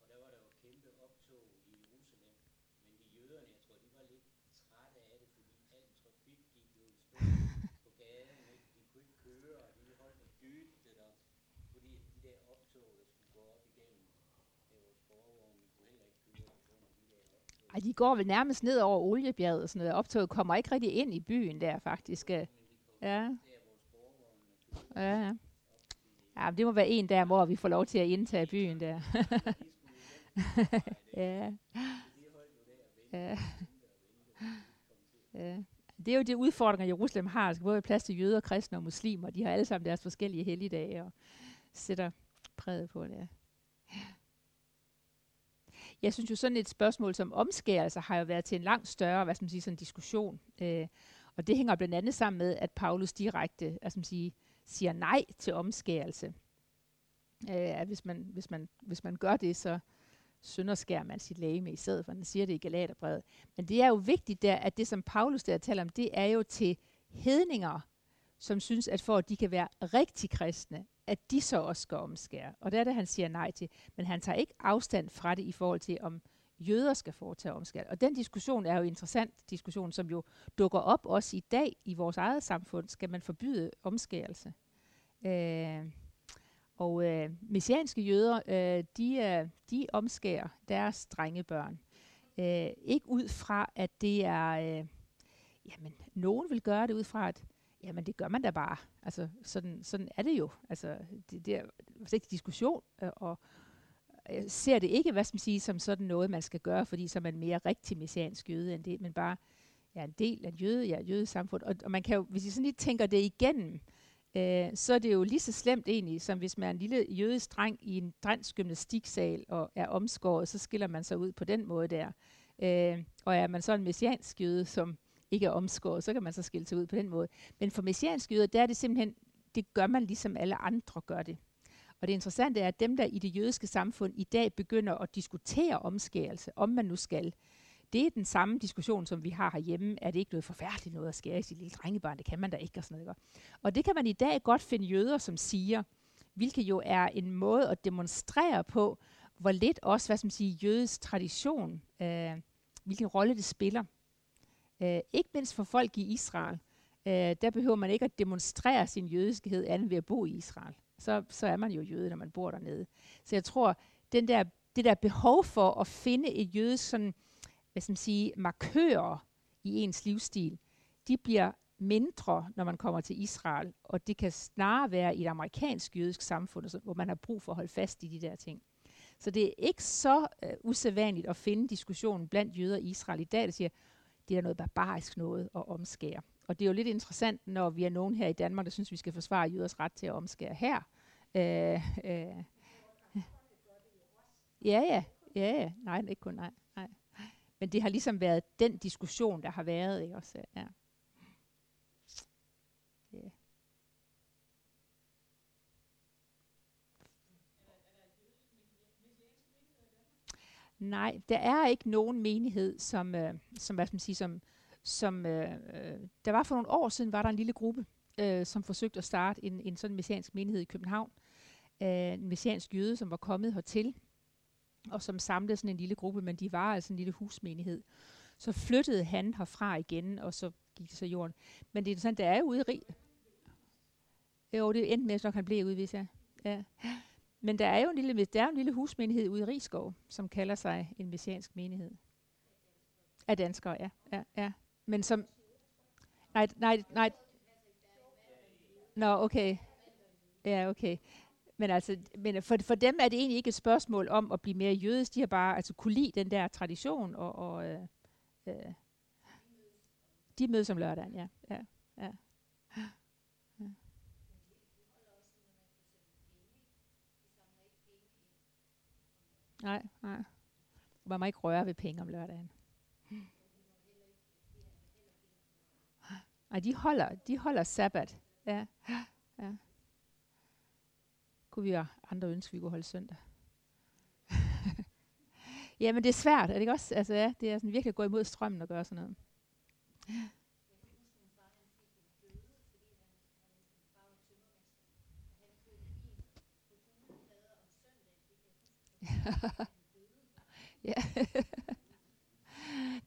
Og der var der jo kæmpe optog i Jerusalem, men de jøderne, jeg tror, de var lidt trætte af det, fordi al trafik gik jo i stå på gaden, ikke? de kunne ikke køre, og de holdt og dybte der, fordi de der optog, der skulle gå op igennem, det var sporvogn, vi kunne heller ikke køre under de der optog. Ej, de går vel nærmest ned over oliebjerget og sådan noget. Optoget kommer ikke rigtig ind i byen der, faktisk. Øh. Ja. Ja. Ja, Ja, det må være en der, hvor vi får lov til at indtage byen der. *laughs* ja. ja. ja. Det er jo det udfordringer, Jerusalem har. Der skal både plads til jøder, kristne og muslimer. De har alle sammen deres forskellige helligdage og sætter præget på det. Jeg synes jo sådan et spørgsmål som omskærelse altså, har jo været til en langt større, hvad skal man sige, sådan diskussion. Øh, og det hænger blandt andet sammen med, at Paulus direkte, altså man sige, siger nej til omskærelse. Øh, at hvis man, hvis, man, hvis man gør det, så sønderskærer man sit læge i stedet for, han siger det i Galaterbrevet. Men det er jo vigtigt der, at det som Paulus der taler om, det er jo til hedninger, som synes, at for at de kan være rigtig kristne, at de så også skal omskære. Og det er det, han siger nej til. Men han tager ikke afstand fra det i forhold til, om jøder skal foretage omskæring. Og den diskussion er jo en interessant diskussion, som jo dukker op også i dag i vores eget samfund. Skal man forbyde omskærelse? Øh, og øh, messianske jøder, øh, de, øh, de omskærer deres drengebørn. Øh, ikke ud fra, at det er... Øh, jamen, nogen vil gøre det ud fra, at jamen, det gør man da bare. Altså, sådan, sådan er det jo. Altså, det, det er ikke diskussion, øh, og, jeg ser det ikke, hvad skal man sige, som sådan noget, man skal gøre, fordi så er man mere rigtig messiansk jøde end det, men bare ja, en del af jøde, ja, jødesamfund. Og, og man kan jo, hvis I sådan lige tænker det igennem, øh, så er det jo lige så slemt egentlig, som hvis man er en lille jødisk dreng i en dansk gymnastiksal og er omskåret, så skiller man sig ud på den måde der. Øh, og er man så en messiansk jøde, som ikke er omskåret, så kan man så skille sig ud på den måde. Men for messianske jøder, der er det simpelthen, det gør man ligesom alle andre gør det. Og det interessante er, at dem, der i det jødiske samfund i dag begynder at diskutere omskærelse, om man nu skal, det er den samme diskussion, som vi har herhjemme. Er det ikke noget forfærdeligt noget at skære i sit lille drengebarn? Det kan man da ikke. Og, sådan noget. og det kan man i dag godt finde jøder, som siger, hvilket jo er en måde at demonstrere på, hvor lidt også, hvad skal man sige, jødisk tradition, øh, hvilken rolle det spiller. Øh, ikke mindst for folk i Israel. Øh, der behøver man ikke at demonstrere sin jødiskhed andet ved at bo i Israel så, så er man jo jøde, når man bor dernede. Så jeg tror, den der, det der behov for at finde et jødisk sådan, hvad skal man sige, markører i ens livsstil, de bliver mindre, når man kommer til Israel, og det kan snarere være i et amerikansk jødisk samfund, altså, hvor man har brug for at holde fast i de der ting. Så det er ikke så øh, usædvanligt at finde diskussionen blandt jøder i Israel i dag, der siger, det er noget barbarisk noget at omskære. Og det er jo lidt interessant, når vi er nogen her i Danmark, der synes, vi skal forsvare jøders ret til at omskære her. Øh, øh. Ja, ja, ja, ja. Nej, ikke kun nej, nej. Men det har ligesom været den diskussion, der har været, ikke også? Ja. Yeah. Nej, der er ikke nogen menighed, som, øh, som hvad skal man sige, som, som øh, øh, der var for nogle år siden, var der en lille gruppe, øh, som forsøgte at starte en, en sådan messiansk menighed i København. Øh, en messiansk jøde, som var kommet hertil, og som samlede sådan en lille gruppe, men de var altså en lille husmenighed. Så flyttede han herfra igen, og så gik det så jorden. Men det er sådan, der er jo ude i rig. Jo, det endte med, at han blev udvist, jeg. ja. Men der er jo en lille, der er en lille husmenighed ude i Rigskov, som kalder sig en messiansk menighed. Af danskere, ja. ja, ja. Men som... Nej, nej, nej. Nå, okay. Ja, okay. Men altså, men for, for dem er det egentlig ikke et spørgsmål om at blive mere jødisk. De har bare altså kunne lide den der tradition, og, og øh, øh, de mødes om lørdagen, ja. ja, ja. Nej, nej. Man må ikke røre ved penge om lørdagen. Nej, de holder, de holder sabbat. Ja, ja. Kunne vi have andre ønsker, vi kunne holde søndag? *laughs* ja, men det er svært, er det ikke også? Altså, ja, det er sådan virkelig at gå imod strømmen og gøre sådan noget. *laughs* ja.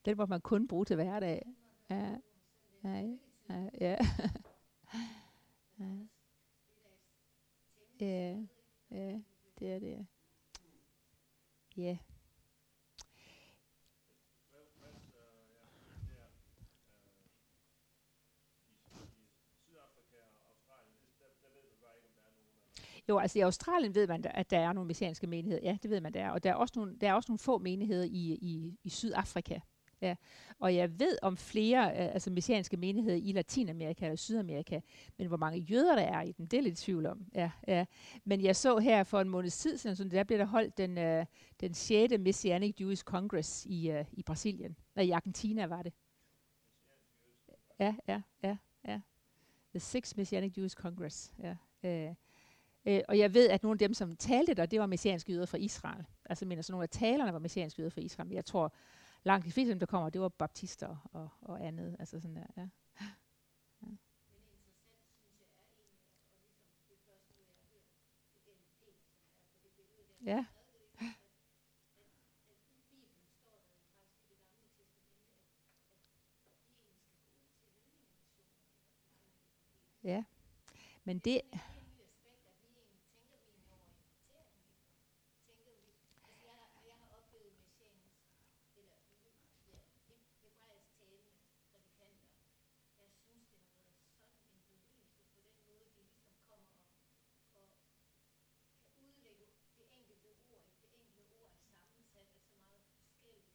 Den må man kun bruge til hverdag. Ja. Ja. Ja. *laughs* ja. Ja. Ja. Det er det. Ja. Jo, altså i Australien ved man, at der er nogle messianske menigheder. Ja, det ved man, der er. Og der er også nogle, der er også nogle få menigheder i, i, i Sydafrika. Ja. Og jeg ved om flere øh, altså messianske menigheder i Latinamerika og Sydamerika, men hvor mange jøder der er i dem, det er lidt tvivl om. Ja, ja. Men jeg så her for en måned tid siden, så der blev der holdt den, øh, den 6. Messianic Jewish Congress i, øh, i Brasilien. Nej, i Argentina var det. Ja, ja, ja, ja. The Sixth Messianic Jewish Congress. Ja. Øh, Øh, og jeg ved, at nogle af dem, som talte der, det var messianske jøder fra Israel. Altså, men altså, nogle af talerne var messianske jøder fra Israel. Men jeg tror, langt de fleste af dem, der kommer, det var baptister og, og andet. Altså sådan der, ja. ja. Ja. Ja. Men det...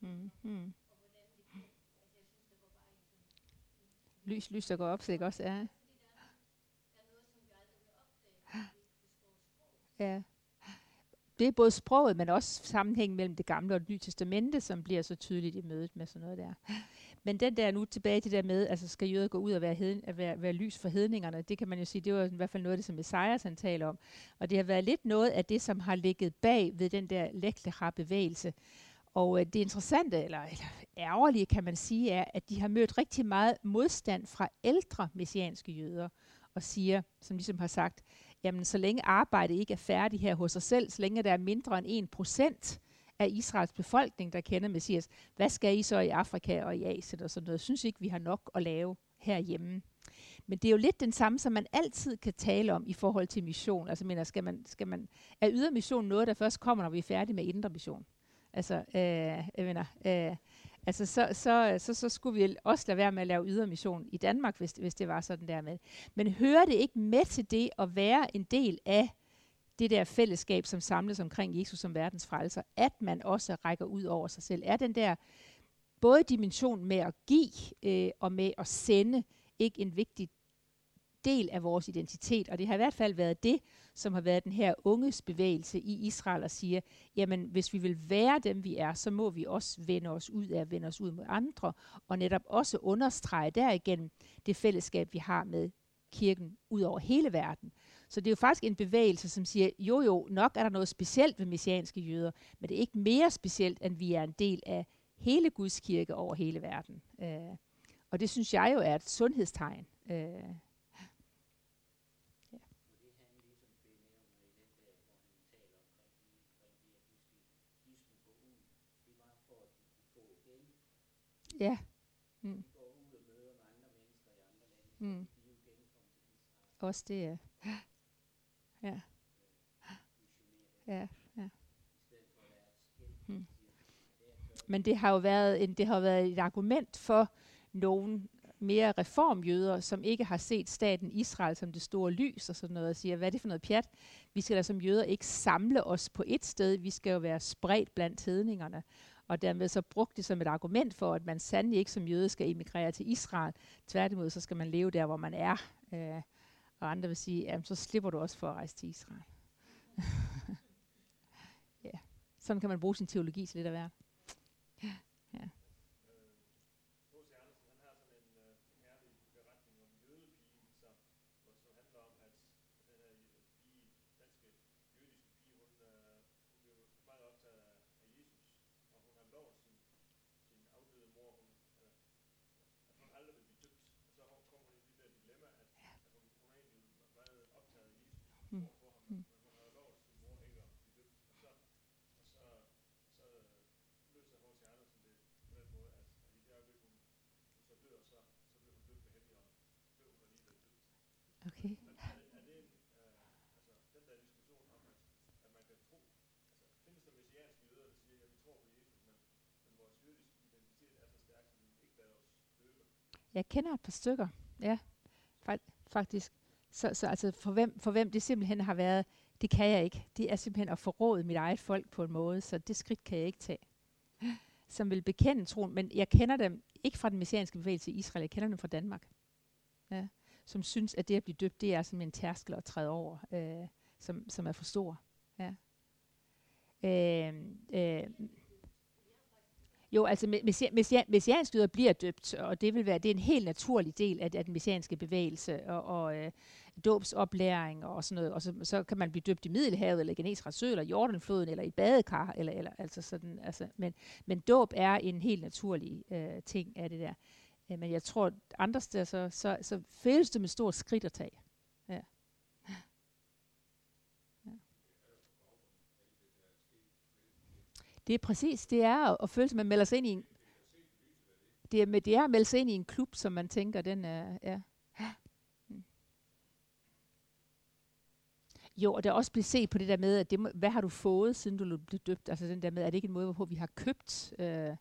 Mm. Mm. Lys, lys, der går op, så ikke også er. Ja. Det er både sproget, men også sammenhængen mellem det gamle og det nye testamente, som bliver så tydeligt i mødet med sådan noget der. Men den der nu tilbage til det der med, altså skal jøder gå ud og være, heden, at være, være lys for hedningerne, det kan man jo sige, det var i hvert fald noget af det, som Messias han taler om. Og det har været lidt noget af det, som har ligget bag ved den der Leklecha-bevægelse, og øh, det interessante, eller, eller ærgerlige kan man sige, er, at de har mødt rigtig meget modstand fra ældre messianske jøder, og siger, som ligesom har sagt, jamen så længe arbejdet ikke er færdigt her hos os selv, så længe der er mindre end 1 procent af Israels befolkning, der kender Messias, hvad skal I så i Afrika og i Asien og sådan noget? Synes synes ikke, vi har nok at lave herhjemme. Men det er jo lidt den samme, som man altid kan tale om i forhold til mission. Altså, mener, skal man, skal man, er ydermission noget, der først kommer, når vi er færdige med indre mission? Altså, øh, jeg mener, øh, altså så, så, så, så skulle vi også lade være med at lave ydermission i Danmark, hvis, hvis det var sådan der med. Men hører det ikke med til det at være en del af det der fællesskab, som samles omkring Jesus som verdens frelser, at man også rækker ud over sig selv? Er den der både dimension med at give øh, og med at sende ikke en vigtig del af vores identitet, og det har i hvert fald været det, som har været den her unges bevægelse i Israel og siger, jamen hvis vi vil være dem vi er, så må vi også vende os ud af at vende os ud mod andre, og netop også understrege derigennem det fællesskab, vi har med kirken ud over hele verden. Så det er jo faktisk en bevægelse, som siger, jo jo, nok er der noget specielt ved messianske jøder, men det er ikke mere specielt, end vi er en del af hele Guds kirke over hele verden. Øh, og det synes jeg jo er et sundhedstegn. Øh, Ja. Mm. Mm. Også det, ja. *gasps* *gasps* Ja. Ja, ja. Hmm. Men det har jo været, en, det har været et argument for nogen mere reformjøder, som ikke har set staten Israel som det store lys og sådan noget, og siger, hvad er det for noget pjat? Vi skal da som jøder ikke samle os på et sted, vi skal jo være spredt blandt hedningerne. Og dermed så brugt det som et argument for, at man sandelig ikke som jøde skal emigrere til Israel. Tværtimod, så skal man leve der, hvor man er. Øh, og andre vil sige, jamen så slipper du også for at rejse til Israel. *laughs* ja, sådan kan man bruge sin teologi til lidt at være. Ja. Okay. Jeg kender et par stykker, ja, faktisk. Så, så altså for hvem, for hvem det simpelthen har været, det kan jeg ikke. Det er simpelthen at forråde mit eget folk på en måde, så det skridt kan jeg ikke tage. *gasps* Som vil bekende troen, men jeg kender dem ikke fra den messianske bevægelse i Israel, jeg kender dem fra Danmark. Ja som synes, at det at blive døbt, det er som en tærskel at træde over, øh, som, som er for stor. Ja. Øh, øh, jo, altså messianske jøder bliver døbt, og det vil være det er en helt naturlig del af, af den messianske bevægelse og, og øh, dåbsoplæring og sådan noget. Og så, så kan man blive døbt i Middelhavet eller Genesrets sø eller Jordanfloden eller i badekar eller, eller altså sådan. Altså, men, men dåb er en helt naturlig øh, ting af det der. Øh, men jeg tror, at andre steder, så, så, så føles det med stort skridt at tage. Ja. ja. Det er præcis, det er at, at føle sig, man melder sig ind i en, det er, med, det er at melde sig ind i en klub, som man tænker, den er, ja. Mm. Jo, og der er også blevet set på det der med, at det må, hvad har du fået, siden du blev døbt? Altså den der med, er det ikke en måde, hvorpå vi har købt øh,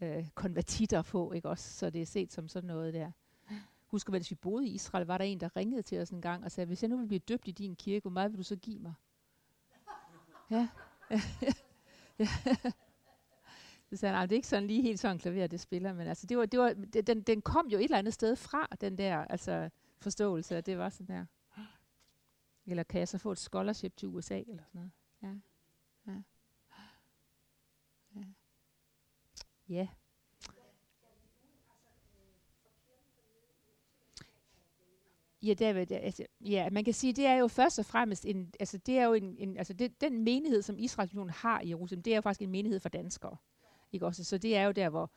øh, konvertitter på, ikke også? Så det er set som sådan noget der. Husker, mens vi boede i Israel, var der en, der ringede til os en gang og sagde, hvis jeg nu vil blive døbt i din kirke, hvor meget vil du så give mig? ja. *laughs* *laughs* Så sagde han, det er ikke sådan lige helt sådan klaver, det spiller, men altså, det var, det var, det, den, den kom jo et eller andet sted fra, den der altså, forståelse, at det var sådan der. Eller kan jeg så få et scholarship til USA, eller sådan noget. Ja. ja. Ja. Ja, Ja, David, altså, ja, man kan sige, det er jo først og fremmest en, altså det er jo en, en altså det, den menighed, som Israel har i Jerusalem, det er jo faktisk en menighed for danskere. Ikke også? Så det er jo der, hvor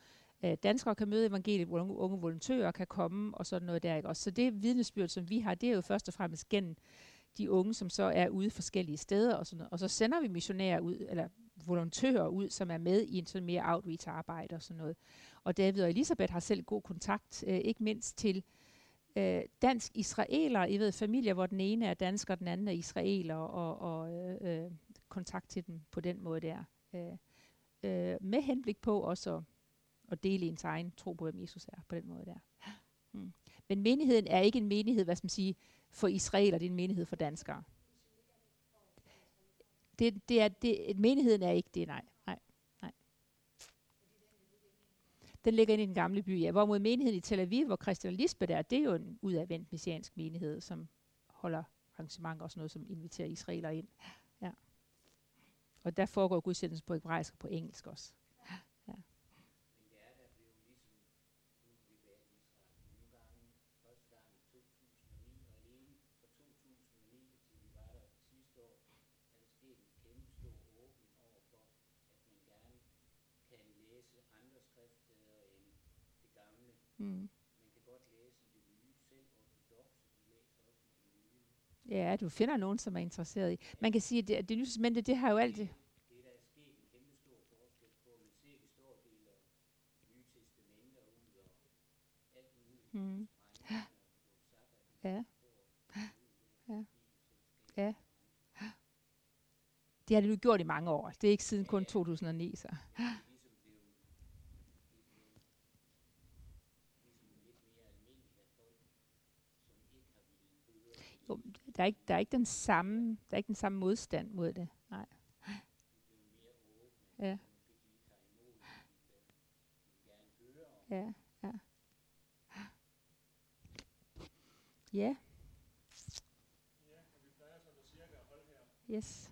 øh, danskere kan møde evangeliet, hvor unge, unge volontører kan komme, og sådan noget der. Ikke også? Så det vidnesbyrd, som vi har, det er jo først og fremmest gennem de unge, som så er ude forskellige steder, og, sådan noget. og så sender vi missionærer ud, eller volontører ud, som er med i en sådan mere outreach-arbejde og sådan noget. Og David og Elisabeth har selv god kontakt, øh, ikke mindst til øh, dansk israeler. I ved familier, hvor den ene er dansker, og den anden er israeler, og, og øh, øh, kontakt til dem på den måde der. Øh, øh, med henblik på også at, at dele ens egen tro på, hvem Jesus er, på den måde der. Mm. Men menigheden er ikke en menighed, hvad skal man sige, for israeler, det er en menighed for danskere det, det er, det, menigheden er ikke det, nej. Den ligger inde i den gamle by, ja. Hvorimod menigheden i Tel Aviv, hvor Christian Lisbeth er, det er jo en udadvendt messiansk menighed, som holder arrangementer og sådan noget, som inviterer israeler ind. Ja. Og der foregår gudstjenesten på hebraisk og på engelsk også. Mm. Man kan godt læse det nye, selv ortodoxe, de læser også det nye. Ja, du finder nogen, som er interesseret i. Man kan sige, at det, det nye testamente, det har jo altid... Det er sket en kæmpe stor forskel på. Af nye testamenter ud og alt muligt. Mm. Ja. Ja. Ja. Det har det jo gjort i mange år. Det er ikke siden kun 2009, så. Jo, der er ikke, der er ikke den samme, der er ikke den samme modstand mod det. Nej. Ja. Ja, ja. Ja. Yes.